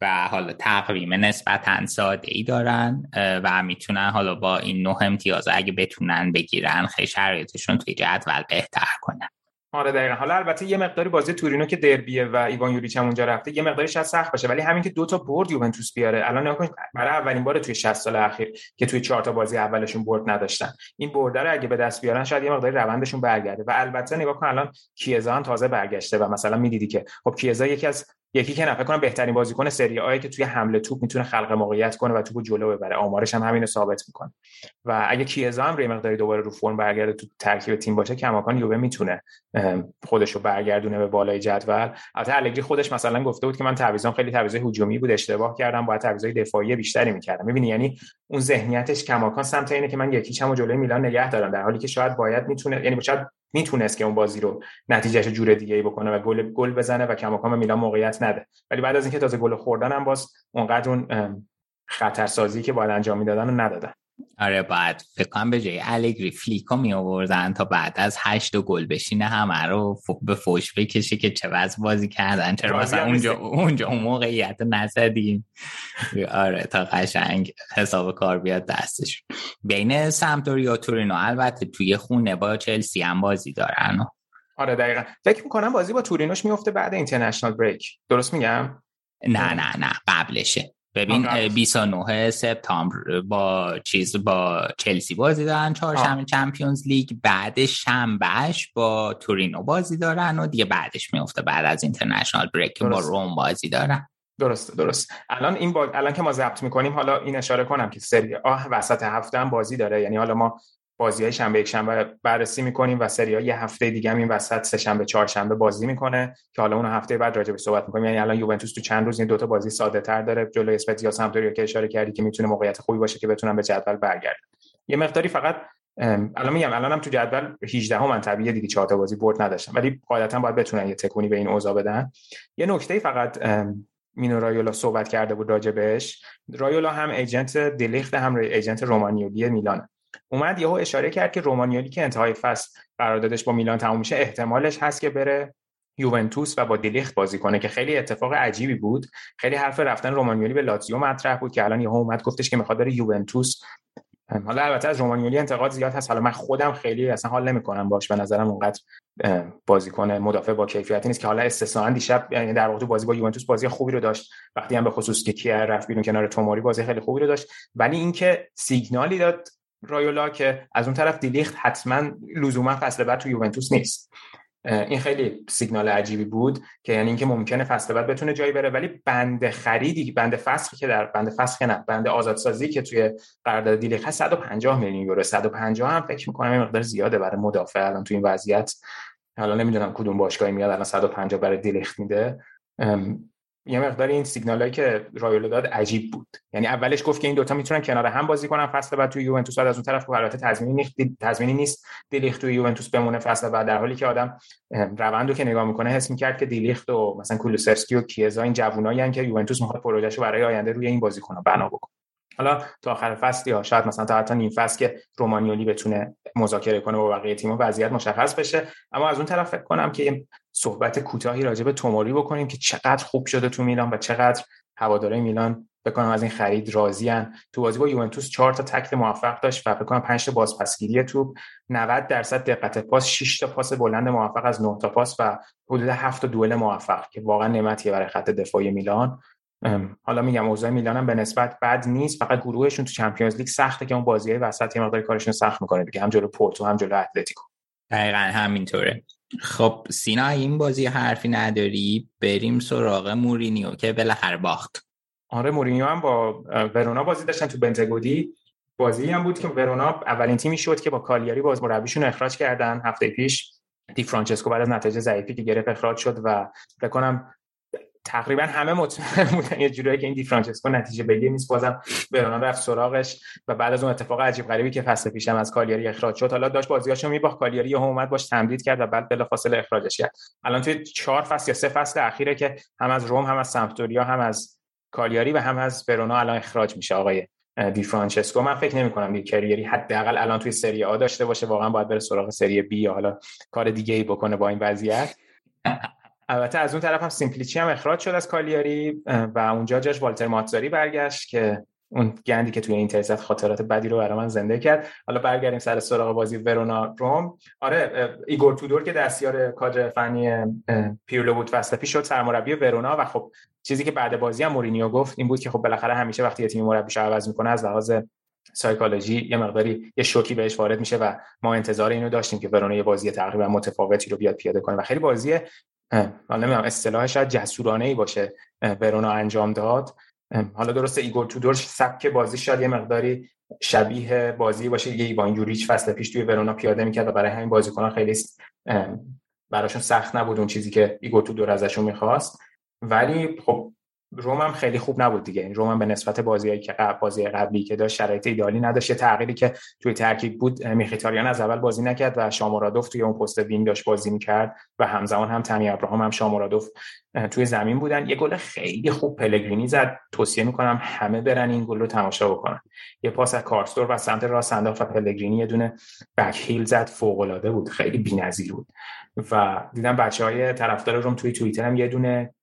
و حالا تقویم نسبتا ساده ای دارن و می‌تونن حالا با این نه امتیاز اگه بتونن بگیرن خیلی شرایطشون توی جدول بهتر کنن. آره دقیقا. حالا البته یه مقداری بازی تورینو که دربیه و ایوان یوریچ هم اونجا رفته یه مقداری شاید سخت باشه ولی همین که دو تا برد یوونتوس بیاره الان نگاه برای اولین بار توی 60 سال اخیر که توی چهار تا بازی اولشون برد نداشتن. این برد رو اگه به دست بیارن شاید یه مقداری روندشون برگرده. و البته نگاه کن الان کیزا هم تازه برگشته و مثلا می‌دیدی که خب کیزا یکی از یکی که فکر کنم بهترین بازیکن سری آی که توی حمله توپ می‌تونه خلق موقعیت کنه و توپو جلو ببره. آمارش هم همینو ثابت می‌کنه. و اگه کیزا هم روی مقداری دوباره رو فرم برگرده تو ترکیب تیم باشه کماکان یووه می‌تونه خودش رو برگردونه به بالای جدول. البته الگری خودش مثلا گفته بود که من تعویضام خیلی تعویضای هجومی بود اشتباه کردم باید تعویضای دفاعی بیشتری می‌کردم. می‌بینی؟ یعنی اون ذهنیتش کماکان سمت اینه که من یکیچمو جلوی میلان نگه دارم در حالی که شاید باید می‌تونه یعنی شاید می‌تونست که اون بازی رو نتیجهش جور دیگه ای بکنه و گل گل بزنه و کماکان به میلان موقعیت نده. ولی بعد از اینکه تازه گل خوردن هم باز اونقدر اون خطرسازی که باید انجام می‌دادن رو ندادن. آره بعد فکر کنم به جای الگری فلیکو می آوردن تا بعد از هشت گل بشینه همه رو به فوش بکشه که چه وضع بازی کردن چرا مثلا اونجا اونجا اون موقعیت نزدیم. آره تا قشنگ حساب کار بیاد دستش. بین سمتوریا تورینو البته توی خونه با چلسی هم بازی دارن. آره دقیقا. فکر می‌کنم بازی با تورینوش میفته بعد اینترنشنال بریک. درست میگم؟ نه نه نه. قبلشه. ببین 29 سپتامبر با چیز با چلسی بازی دارن چهارشنبه چمپیونز لیگ بعد شنبهش با تورینو بازی دارن و دیگه بعدش میفته بعد از اینترنشنال بریک با روم بازی دارن. درست درست الان این با... الان که ما ضبط می‌کنیم حالا این اشاره کنم که سری آه وسط هفته هم بازی داره. یعنی حالا ما بازی های شنبه یک شنبه بررسی می‌کنیم و سری یه هفته دیگه هم این وسط سه شنبه چهار شنبه بازی می‌کنه که حالا اون هفته بعد راجع به صحبت می‌کنیم. یعنی الان یوونتوس تو چند روز این دوتا بازی ساده تر داره؟ جلوی اسپتزیا سمپدوریا که اشاره کردی که می‌تونه موقعیت خوبی باشه که بتونن به جدول برگردن. یه مقداری فقط الان میگم الانم تو جدول 18 هم من طبیعیه دیگه چهار تا بازی برد نداشتم ولی قاعدتا باید بتونن یه تکونی به این اوضاع بدن. یه نکته فقط مینو رایولا صحبت کرده بود راجع بهش. رایولا هم ایجنت دلیخت هم ایجنت رومانیولی میلان. اومد یهو اشاره کرد که رومانیولی که انتهای فصل قراردادش با میلان تموم میشه احتمالش هست که بره یوونتوس و با دلیخت بازی کنه که خیلی اتفاق عجیبی بود. خیلی حرف رفتن رومانیولی به لاتزیو مطرح بود که الان یهو اومد گفتش که می‌خواد بره یوونتوس. حالا البته از رومانیولی انتقاد زیاد هست. حالا من خودم خیلی اصلا حال نمی‌کنم باش به نظرم اونقدر بازیکن مدافع با کیفیتی نیست که حالا استثنا دیشب یعنی در واقع بازی با یوونتوس بازی خوبی رو داشت. وقتی هم به خصوص که کیر رفت بیرون کنار توماری بازی خیلی خوبی رو داشت. ولی اینکه سیگنالی داد رایولا که از اون طرف دیلیخت حتما لزوما فصل بعد تو یوونتوس نیست. این خیلی سیگنال عجیبی بود که یعنی اینکه ممکنه فصل بعد بتونه جایی بره ولی بند خریدی بند فسخی که در بند فسخ نه بند آزادسازی که توی قرارداد دیلیخت 150 میلیون یورو. 150 هم فکر می‌کنم این مقدار زیاده برای مدافع الان تو این وضعیت. حالا نمی‌دونم کدوم باشگاهی میاد الان 150 برای دیلیخت میده. یه مقدار این سیگنالایی که رایولو داد عجیب بود. یعنی اولش گفت که این دوتا می‌تونن کنار هم بازی کنن فصل بعد توی یوونتوس از اون طرف البته تضمینی نیست تضمینی نیست. دیلیخت توی یوونتوس بمونه فصل بعد در حالی که آدم روندو که نگاه می‌کنه حس می‌کرد که دیلیخت و مثلا کولوسفسکی و کیزا این جوونایی که یوونتوس می‌خواد پروژهشو برای آینده روی این بازیکن‌ها بنا بکنه حالا تا آخر فصل یا شاید مثلا تا حتی نیم فصل که رومانیولی بتونه مذاکره کنه با بقیه تیم و وضعیت مشخص بشه. اما از اون طرف فکر کنم که صحبت کوتاهی راجع به توماری بکنیم که چقدر خوب شده تو میلان و چقدر هواداره میلان بکنم از این خرید راضیان تو بازی با یوونتوس 4 تا تکل موفق داشت و فکر کنم 5 تا بازپسگیری توپ 90 درصد دقت پاس 6 تا پاس بلند موفق از 9 تا پاس و حدود 7 تا دوئل موفق که واقعا نعمتیه برای خط دفاعی میلان. حالا میگم اوضاع میلان هم به نسبت بد نیست فقط گروهشون تو چمپیونز لیگ سخته که اون بازی های وسط یه مقدار کارشون سخت می‌کنه دیگه هم جلو پورتو هم جلو اتلتیکو. دقیقا همینطوره. خب سینا این بازی حرفی نداری؟ بریم سراغ مورینیو که بالاخره باخت. آره مورینیو هم با ورونا بازی داشتن تو بنتگودی بازی هم بود که ورونا اولین تیمی شد که با کالیاری باز مربیشون اخراج کردن. هفته پیش دی فرانچسکو بعد از نتایج ضعیفی که گرفت اخراج شد و فکر کنم تقریبا همه مطمئن بودن یه جورایی که این دی فرانچسکو نتیجه بگیر نیست. بازم ورونا رفت سراغش و بعد از اون اتفاق عجیب غریبی که فصل پیشم از کالیاری اخراج شد حالا داشت بازیاشو میباخت. کالیاری یه اومد باش تمدید کرد و بعد بلافاصله اخراجش کرد. الان توی چهار فصل یا سه فصل اخیره که هم از روم هم از سمپدوریا هم از کالیاری و هم از ورونا الان اخراج میشه آقای دی فرانچسکو. من فکر نمی کنم دیگه کریری حداقل الان توی سری آ داشته باشه. واقعا باید بره سراغ سری بی یا حالا کار دیگه ای بکنه با این وضعیت. البته از اون طرف هم سیمپلیچی هم اخراج شد از کالیاری و اونجا جاش والتر ماتزاری برگشت که اون گندی که توی اینتر خاطرات بدی رو برای من زنده کرد. حالا برگردیم سر سراغ بازی ورونا روم. آره ایگور تودور که دستیار کادر فنی پیرلو بود پیش شد سرمربی ورونا. و خب چیزی که بعد بازی هم مورینیو گفت این بود که خب بالاخره همیشه وقتی یه تیم مربیش عوض می‌کنه از لحاظ سایکولوژی یه مقداری یه شوکی بهش وارد میشه و ما انتظار اینو داشتیم که ورونا یه بازی تقریبا متفاوتی رو بیاد پیاده کنه. و خیلی بازی حالا نمی‌دونم اصطلاح شاید جسورانه ای باشه ورونا انجام داد. حالا درسته ایگور تودور سبک بازی شاید یه مقداری شبیه بازی باشه. یه ایوان یوریچ فصل پیش توی ورونا پیاده می‌کرد و برای همین بازیکنان خیلی براشون سخت نبود اون چیزی که ایگور تودور ازشون می‌خواست. ولی خب روم هم خیلی خوب نبود دیگه. روم هم به نسبت بازیایی که بازی قبلی که داشت شرایط ایده‌آلی نداشت. یه تغییری که توی ترکیب بود میخیتاریان از اول بازی نکرد و شومورودوف توی اون پست وینگ داشت بازی می‌کرد و همزمان هم تامی ابراهام هم شومورودوف توی زمین بودن. یه گل خیلی خوب پلگرینی زد. توصیه می‌کنم همه برن این گل رو تماشا بکنن. یه پاس از کارستور و سمت راست انداخت و پلگرینی یه دونه بک هیل زد. فوق العاده بود. خیلی بی‌نظیر بود. و دیدم بچهای طرفدار روم توی توییتر هم یه دونه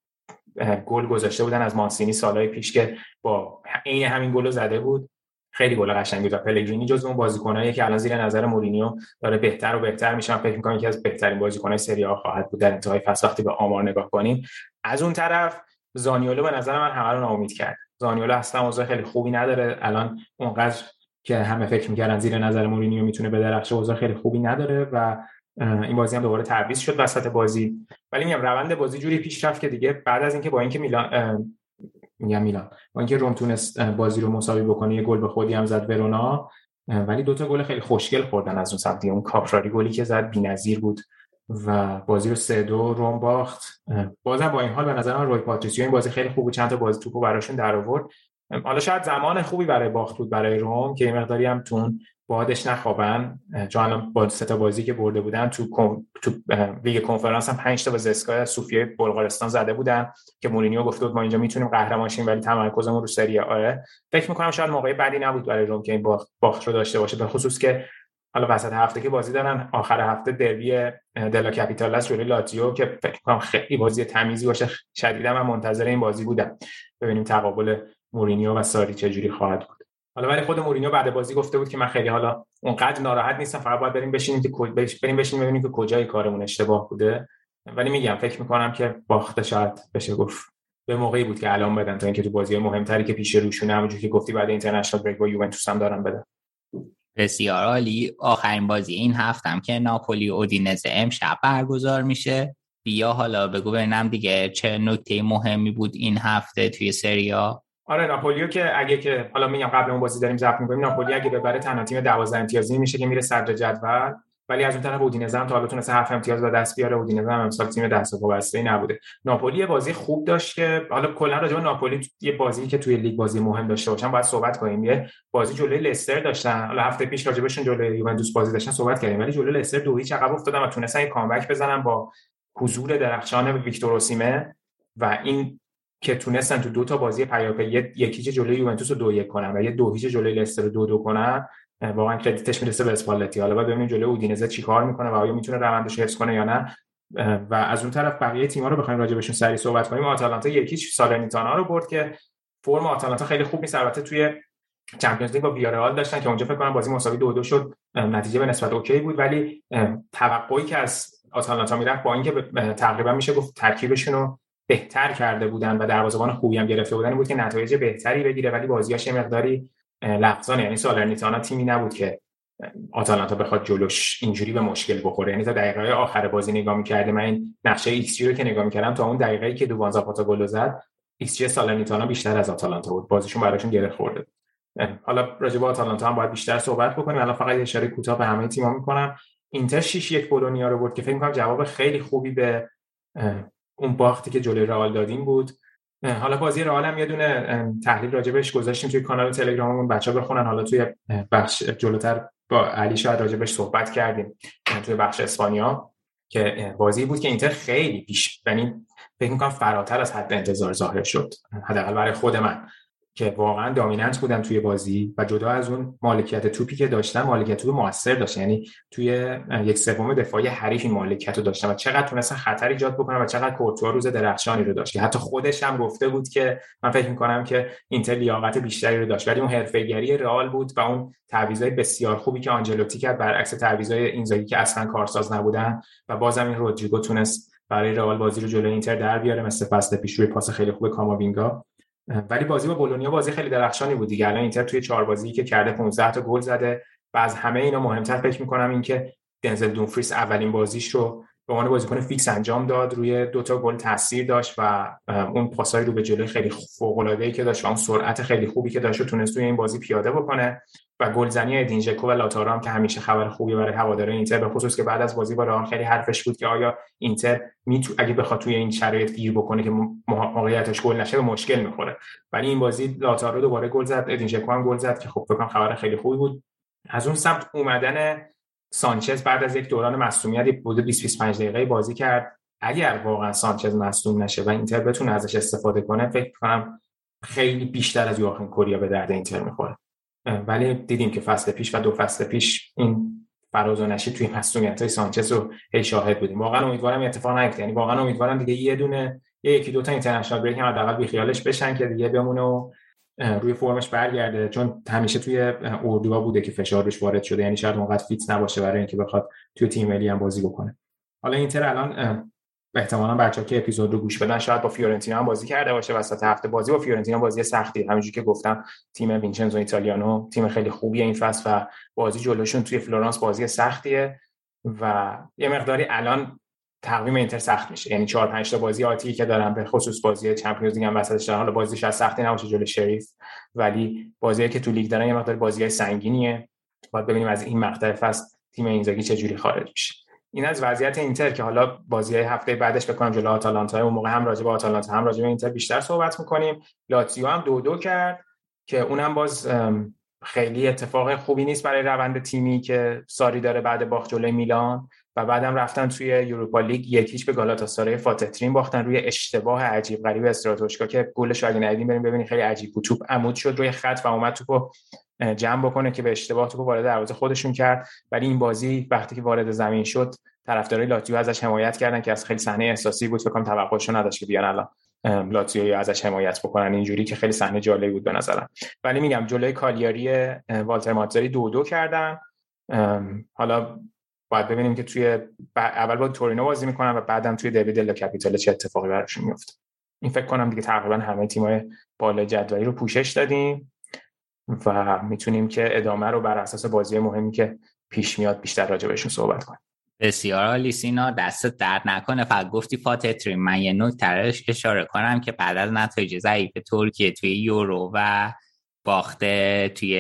گل گذاشته بودن از مانسینی سالهای پیش که با عین همین گل زده بود. خیلی گل قشنگی بود و پلگرینی جز اون بازیکنایی که الان زیر نظر مورینیو داره بهتر و بهتر میشن. فکر می‌کنم که از بهترین بازیکنای سری آ خواهد بود در انتهای فصل. وقتی به آمار نگاه کنیم از اون طرف زانیولو به نظر من همه رو ناامید کرد. زانیولو اصلا اوضاع خیلی خوبی نداره. الان اونقدر که همه فکر می‌کردن زیر نظر مورینیو می‌تونه بدرخشه اوضاع خیلی خوبی نداره و این بازی هم دوباره تعویض شد وسط بازی. ولی میگم روند بازی جوری پیش رفت که دیگه بعد از اینکه با اینکه میلان میگم میلان با اینکه روم تونست بازی رو مساوی بکنه یه گل به خودی هم زد ورونا. ولی دوتا گل خیلی خوشگل خوردن از اون سمت. اون کاپراری گلی که زد بی‌نظیر بود و بازی رو سه دو روم باخت. بازم با این حال به نظر من روی پاتریسیو این بازی خیلی خوب بود. چند تا بازی توپو براشون در آورد. حالا شاید زمان خوبی برای باخت بود برای روم که یه مقداری هم اون بادش بخوابه. چون با سه تا بازی که برده بودن تو تو لیگ کنفرانس هم 5 تا با زسکا صوفیای بلغارستان زده بودن که مورینیو گفته بود ما اینجا می‌تونیم قهرمان شیم ولی تمرکزمون رو سری آ. فکر می‌کنم شاید موقع بدی نبود برای روم که این باخت رو داشته باشه به خصوص که حالا وسط هفته که بازی دارن آخر هفته دربی دلا کپیتاله‌س جلوی لاتیو که فکر کنم خیلی بازی تمیزی باشه. شدیدا من منتظر این بازی بودم. ببینیم تقابل مورینیو و ساری چجوری خواهد بود. حالا ولی خود مورینیو بعد بازی گفته بود که من خیلی حالا اونقدر ناراحت نیستم فقط باید بریم بشینیم که بریم بشینیم ببینیم که کجای کارمون اشتباه بوده. ولی میگم فکر می‌کنم که باخت رو شاید بشه گفت. به موقعی بود که الان بدن تا اینکه تو بازی مهمتری که پیش روشونه همونجوری که گفتی بعد international break با یوونتوس هم دارن بدن. بسیار عالی. آخرین بازی این هفتم که ناپولی اودینزه امشب برگزار میشه. بیا حالا بگو ببینم دیگه چه نکته مهمی بود این هفته توی سریا آره ناپولیو که اگه که حالا میگم قبل اون بازی داریم ضبط می‌کنیم ناپولی اگه ببره تنها تیم 12 امتیازی میشه که میره صدر جدول. ولی از اون طرف اودینزه هم تا حالا تونسته 7 امتیاز به دست بیاره اودینزه هم امسال تیم دست وابسته نبوده. ناپولی بازی خوب داشت که حالا کلا راجع به ناپولی یه بازی که توی لیگ بازی مهم داشته باشن باید صحبت کنیم. یه بازی جلوی لستر داشتن. حالا هفته پیش راجع جلوی یوونتوس بازی داشتن صحبت کردیم. ولی جلوی لستر دو هیچ عقب افتادن و تونستن کامبک بزنن با حضور درخشان ویکتور اوسیمهن و این که تونستن تو دو تا بازی پیاپی یکی جلوی یوونتوس رو دو یک کنن و یه دو هیچ جلوی لستر رو دو دو کنن واقعا credit ش می‌رسه به اسپالتی. حالا بعد ببینیم جلوی اودینزه چیکار می‌کنه و آیا می‌تونه روندش حفظ کنه یا نه. و از اون طرف بقیه تیم‌ها رو بخوایم راجع بهشون سری صحبت کنیم. آتالانتا یکیش سالرنیتانا رو برد که فرم آتالانتا خیلی خوب نیست. البته توی چمپیونز لیگ با ویارئال داشتن که اونجا فکر کنم بازی مساوی دو دو شد. نتیجه به نسبت okay بود. ولی توقعی که از آتالانتا می‌رفت با اینکه تقریبا میشه گفت ترکیبشون رو بهتر کرده بودن و دروازه‌بان خوبی هم گرفته بودن بود که نتایج بهتری بگیره. ولی بازیاش یه مقداری لفظانه یعنی سالرنیتانا تیمی نبود که آتالانتا بخواد جلوش اینجوری به مشکل بخوره. یعنی تا دقیقه آخر بازی نگاه می‌کردم من این نقشه ایکس رو که نگاه می‌کردم تا اون دقیقه‌ای که دوانزا پاتا گل زد ایکس جی سالرنیتانا بیشتر از آتالانتا بود. بازیشون براشون گره خورده. حالا راجع به آتالانتا هم باید بیشتر صحبت بکنیم. الان فقط اشاره کوتاه به همه تیم‌ها می‌کنم. اینتر 6 1 بولونیا رو برد که فکر می‌کنم جواب خیلی خوبی به اون باختی که جلوی رئال دادیم بود. حالا بازی رئال هم یه دونه تحلیل راجبش گذاشتیم توی کانال تلگراممون. بچا بخونن. حالا توی بخش جلوتر با علی شاید راجبش صحبت کردیم. توی بخش اسپانیا که بازی بود که اینتر خیلی پیش یعنی فکر می‌کنم فراتر از حد انتظار ظاهر شد. حداقل برای خود من. که واقعا دامیننت بودن توی بازی و جدا از اون مالکیت توپی که داشتن مالکیت توپ موثر داشتن. یعنی توی یک سوم دفاعی حریف این مالکیت رو داشتن و چقدر تونستن خطر ایجاد بکنن و چقدر کورتوا روز درخشانی رو داشت. که حتی خودش هم گفته بود که من فکر می‌کنم که اینتر لیاقت بیشتری رو داشت. ولی اون حرفه‌گری رئال بود و اون تعویضای بسیار خوبی که آنجلوتی کرد برعکس تعویضای اینزاگی که اصلا کارساز نبودن و بازم این رودریگو تونست برای رئال بازی رو جلوی اینتر در بیاره مثل فصل پیش روی پاس خیلی خوب کاماوینگا. ولی بازی با بولونیا بازی خیلی درخشانی بود دیگه. الان اینتر توی چهار بازی که کرده 15 تا گل زده و از همه اینا مهمتر فکر می‌کنم این که دنزل دامفریس اولین بازیش رو به عنوان بازیکن fix انجام داد. روی دوتا گل تاثیر داشت و اون پاسای رو به جلوی خیلی فوق العاده که داشت و اون سرعت خیلی خوبی که داشت و تونست توی این بازی پیاده بکنه و گلزنی ادین ژکو و لائوتارو هم که همیشه خبر خوبی برای هواداران اینتر به خصوص که بعد از بازی با رئال خیلی حرفش بود که آیا اینتر می‌تونه اگه بخواد توی این شرایط گیر بکنه که موقعیتش گل نشه به مشکل می‌خوره. ولی این بازی لائوتارو دوباره گل زد ادین ژکو هم گل زد که خب فکر خبر خیلی خوبی بود. از اون سمت اومدن سانچز بعد از یک دوران مصدومیتی بود 20 25 دقیقه بازی کرد. اگر واقعا سانچز مصدوم نشه و اینتر بتونه ازش استفاده کنه فکر کنم خیلی بیشتر از خواکین کوریا به درد اینتر می‌خوره. ولی دیدیم که فصل پیش و دو فصل پیش این فراز و نشیب توی مصدومیت های سانچز رو هی شاهد بودیم. واقعا امیدوارم اتفاق نیفته. یعنی واقعا امیدوارم دیگه یه دونه یه یکی دو تا international break هم حداقل بی خیالش بشن که دیگه بمونه و روی فرمش برگرده چون همیشه توی اردوها بوده که فشار روش وارد شده یعنی شاید اونقدر fit نباشه برای اینکه بخواد توی تیم ملی هم بازی بکنه. حالا اینتر الان احتمالاً بچه‌ها که اپیزود رو گوش بدن شاید با فیورنتینا هم بازی کرده باشه وسط هفته بازی با فیورنتینا بازی سختی. همونجوری که گفتم تیم وینچنزو ایتالیانو تیم خیلی خوبیه این فصل و بازی جلوشون توی فلورانس بازی سختیه و یه مقداری الان تقویم اینتر سخت میشه. یعنی 4 5 تا بازی آتی که دارن به خصوص بازی چمپیونز لیگ هم وسطش دارن. حالا بازیشم سختی نباشه جلوی شریف ولی بازی که تو لیگ دارن یه مقدار بازیای سنگینیه. باید ببینیم از این مقطع فصل تیم اینزاگی چه جوری خارج میشه. این از وضعیت اینتر که حالا بازی هفته بعدش فکر کنم جلو آتالانتا اون موقع هم راجع به آتالانتا هم راجع به اینتر بیشتر صحبت می‌کنیم. لاتزیو هم دو دو کرد که اونم باز خیلی اتفاق خوبی نیست برای روند تیمی که ساری داره بعد باخت جلوی میلان. و بعدم رفتن توی یوروپا لیگ یکیش به گالاتاسارای فاتح تریم باختن روی اشتباه عجیب غریب استراکوشا که گلش اگه ندیدین بریم ببینید خیلی عجیب بود. توپ عمود شد روی خط و اومد توپو جمع بکنه که به اشتباه توپو وارد دروازه خودشون کرد. ولی این بازی وقتی که وارد زمین شد طرفدارای لاتیو ازش حمایت کردن که از خیلی صحنه احساسی بود. فکر کنم توقعشون نداشت که بیان الان لاتزیو ازش حمایت بکنن. اینجوری که خیلی صحنه جالبی بود به نظرم. ولی میگم جلوی کالیاری والتر ماتزاری دو دو کردن. حالا باید ببینیم که توی اول با تورینو بازی می‌کنن و بعدم توی دیوید دل کپیتال چه اتفاقی براشون میفته این فکر کنم دیگه تقریبا همه تیم‌های بالای جدولی رو پوشش دادیم و می‌تونیم که ادامه رو بر اساس بازی مهمی که پیش میاد بیشتر راجع بهشون صحبت کنیم. بسیار عالی سینا دست درد نکنه فقط گفتی فاتتری من یه نکته اشاره کنم که بعد از نتایج ضعیف ترکیه توی یورو و باخته توی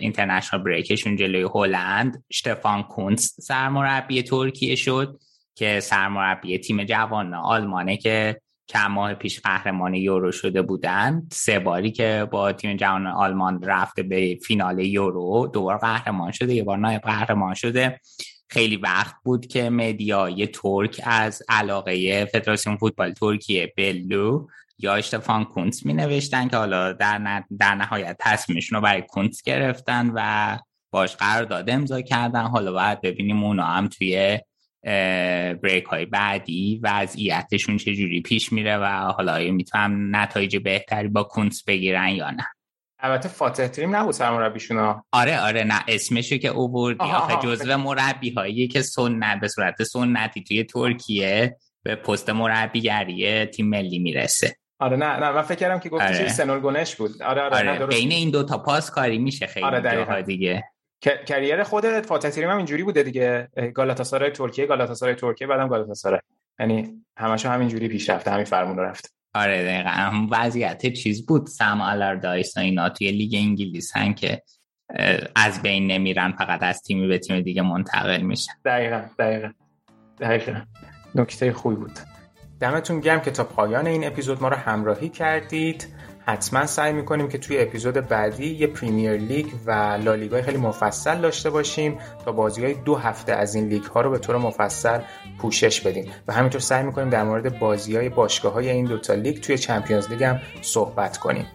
اینترنشنال بریکشون جلوی هلند. شتفان کونس سرمربی ترکیه شد که سرمربی تیم جوان آلمانه که چند ماه پیش قهرمان یورو شده بودند سه باری که با تیم جوان آلمان رفته به فینال یورو دوبار قهرمان شده یه بار نایب قهرمان شده. خیلی وقت بود که مدیای ترک از علاقه فدراسیون فوتبال ترکیه بلو یا اشتفان کونس می نوشتن که حالا در, در نهایت تصمیمشون رو برای کونس گرفتن و باش قرارداد امضا کردن. حالا باید ببینیم اونا هم توی بریک های بعدی وضعیتشون چجوری پیش میره و حالا می‌تونم نتایج بهتری با کونس بگیرن یا نه. البته فاتح تریم نبود سرمربیشون آره آره نه اسمشو که اووردی. آخه جزو مربی هایی که سنت به صورت سنتی توی ترکیه به پست مربیگری تیم ملی می‌رسه. آره نه نه من فکر کردم که گفتی آره. سنول گونش بود. آره آره, آره. بین این دو تا پاس کاری میشه خیلی آره جاها دیگه. کریر خود فاتح تریم هم اینجوری بوده دیگه. گالاتاسارای ترکیه گالاتاسارای ترکیه بعدم گالاتاسارای. یعنی همشون همینجوری پیش رفته همین فرمون رفت آره دقیقا. هم وضعیت چیز بود. سم آلاردایس اینا توی لیگ انگلیس هن که از بین نمیرن فقط از تیمی به تیم دیگه منتقل میشن. دقیقا دقیقا دقیقا. نکته خوبی بود. دمتون گرم که تا پایان این اپیزود ما رو همراهی کردید. حتما سعی می‌کنیم که توی اپیزود بعدی یه پریمیر لیگ و لالیگای خیلی مفصل داشته باشیم تا بازی های دو هفته از این لیگ ها رو به طور مفصل پوشش بدیم. و همینطور سعی می‌کنیم در مورد بازی های باشگاه های این دوتا لیگ توی چمپیونز لیگ هم صحبت کنیم.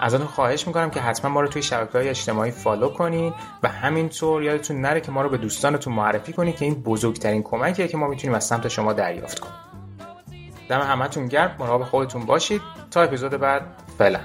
ازتون خواهش می‌کنم که حتما ما رو توی شبکه های اجتماعی follow کنید و همینطور یادتون نره که ما رو به دوستانتون معرفی کنید که این بزرگترین کمکیه که ما می‌تونیم از سمت شما دریافت کنیم. دم همتون گرم. مراقب خودتون باشید. تا اپیزود بعد فعلا.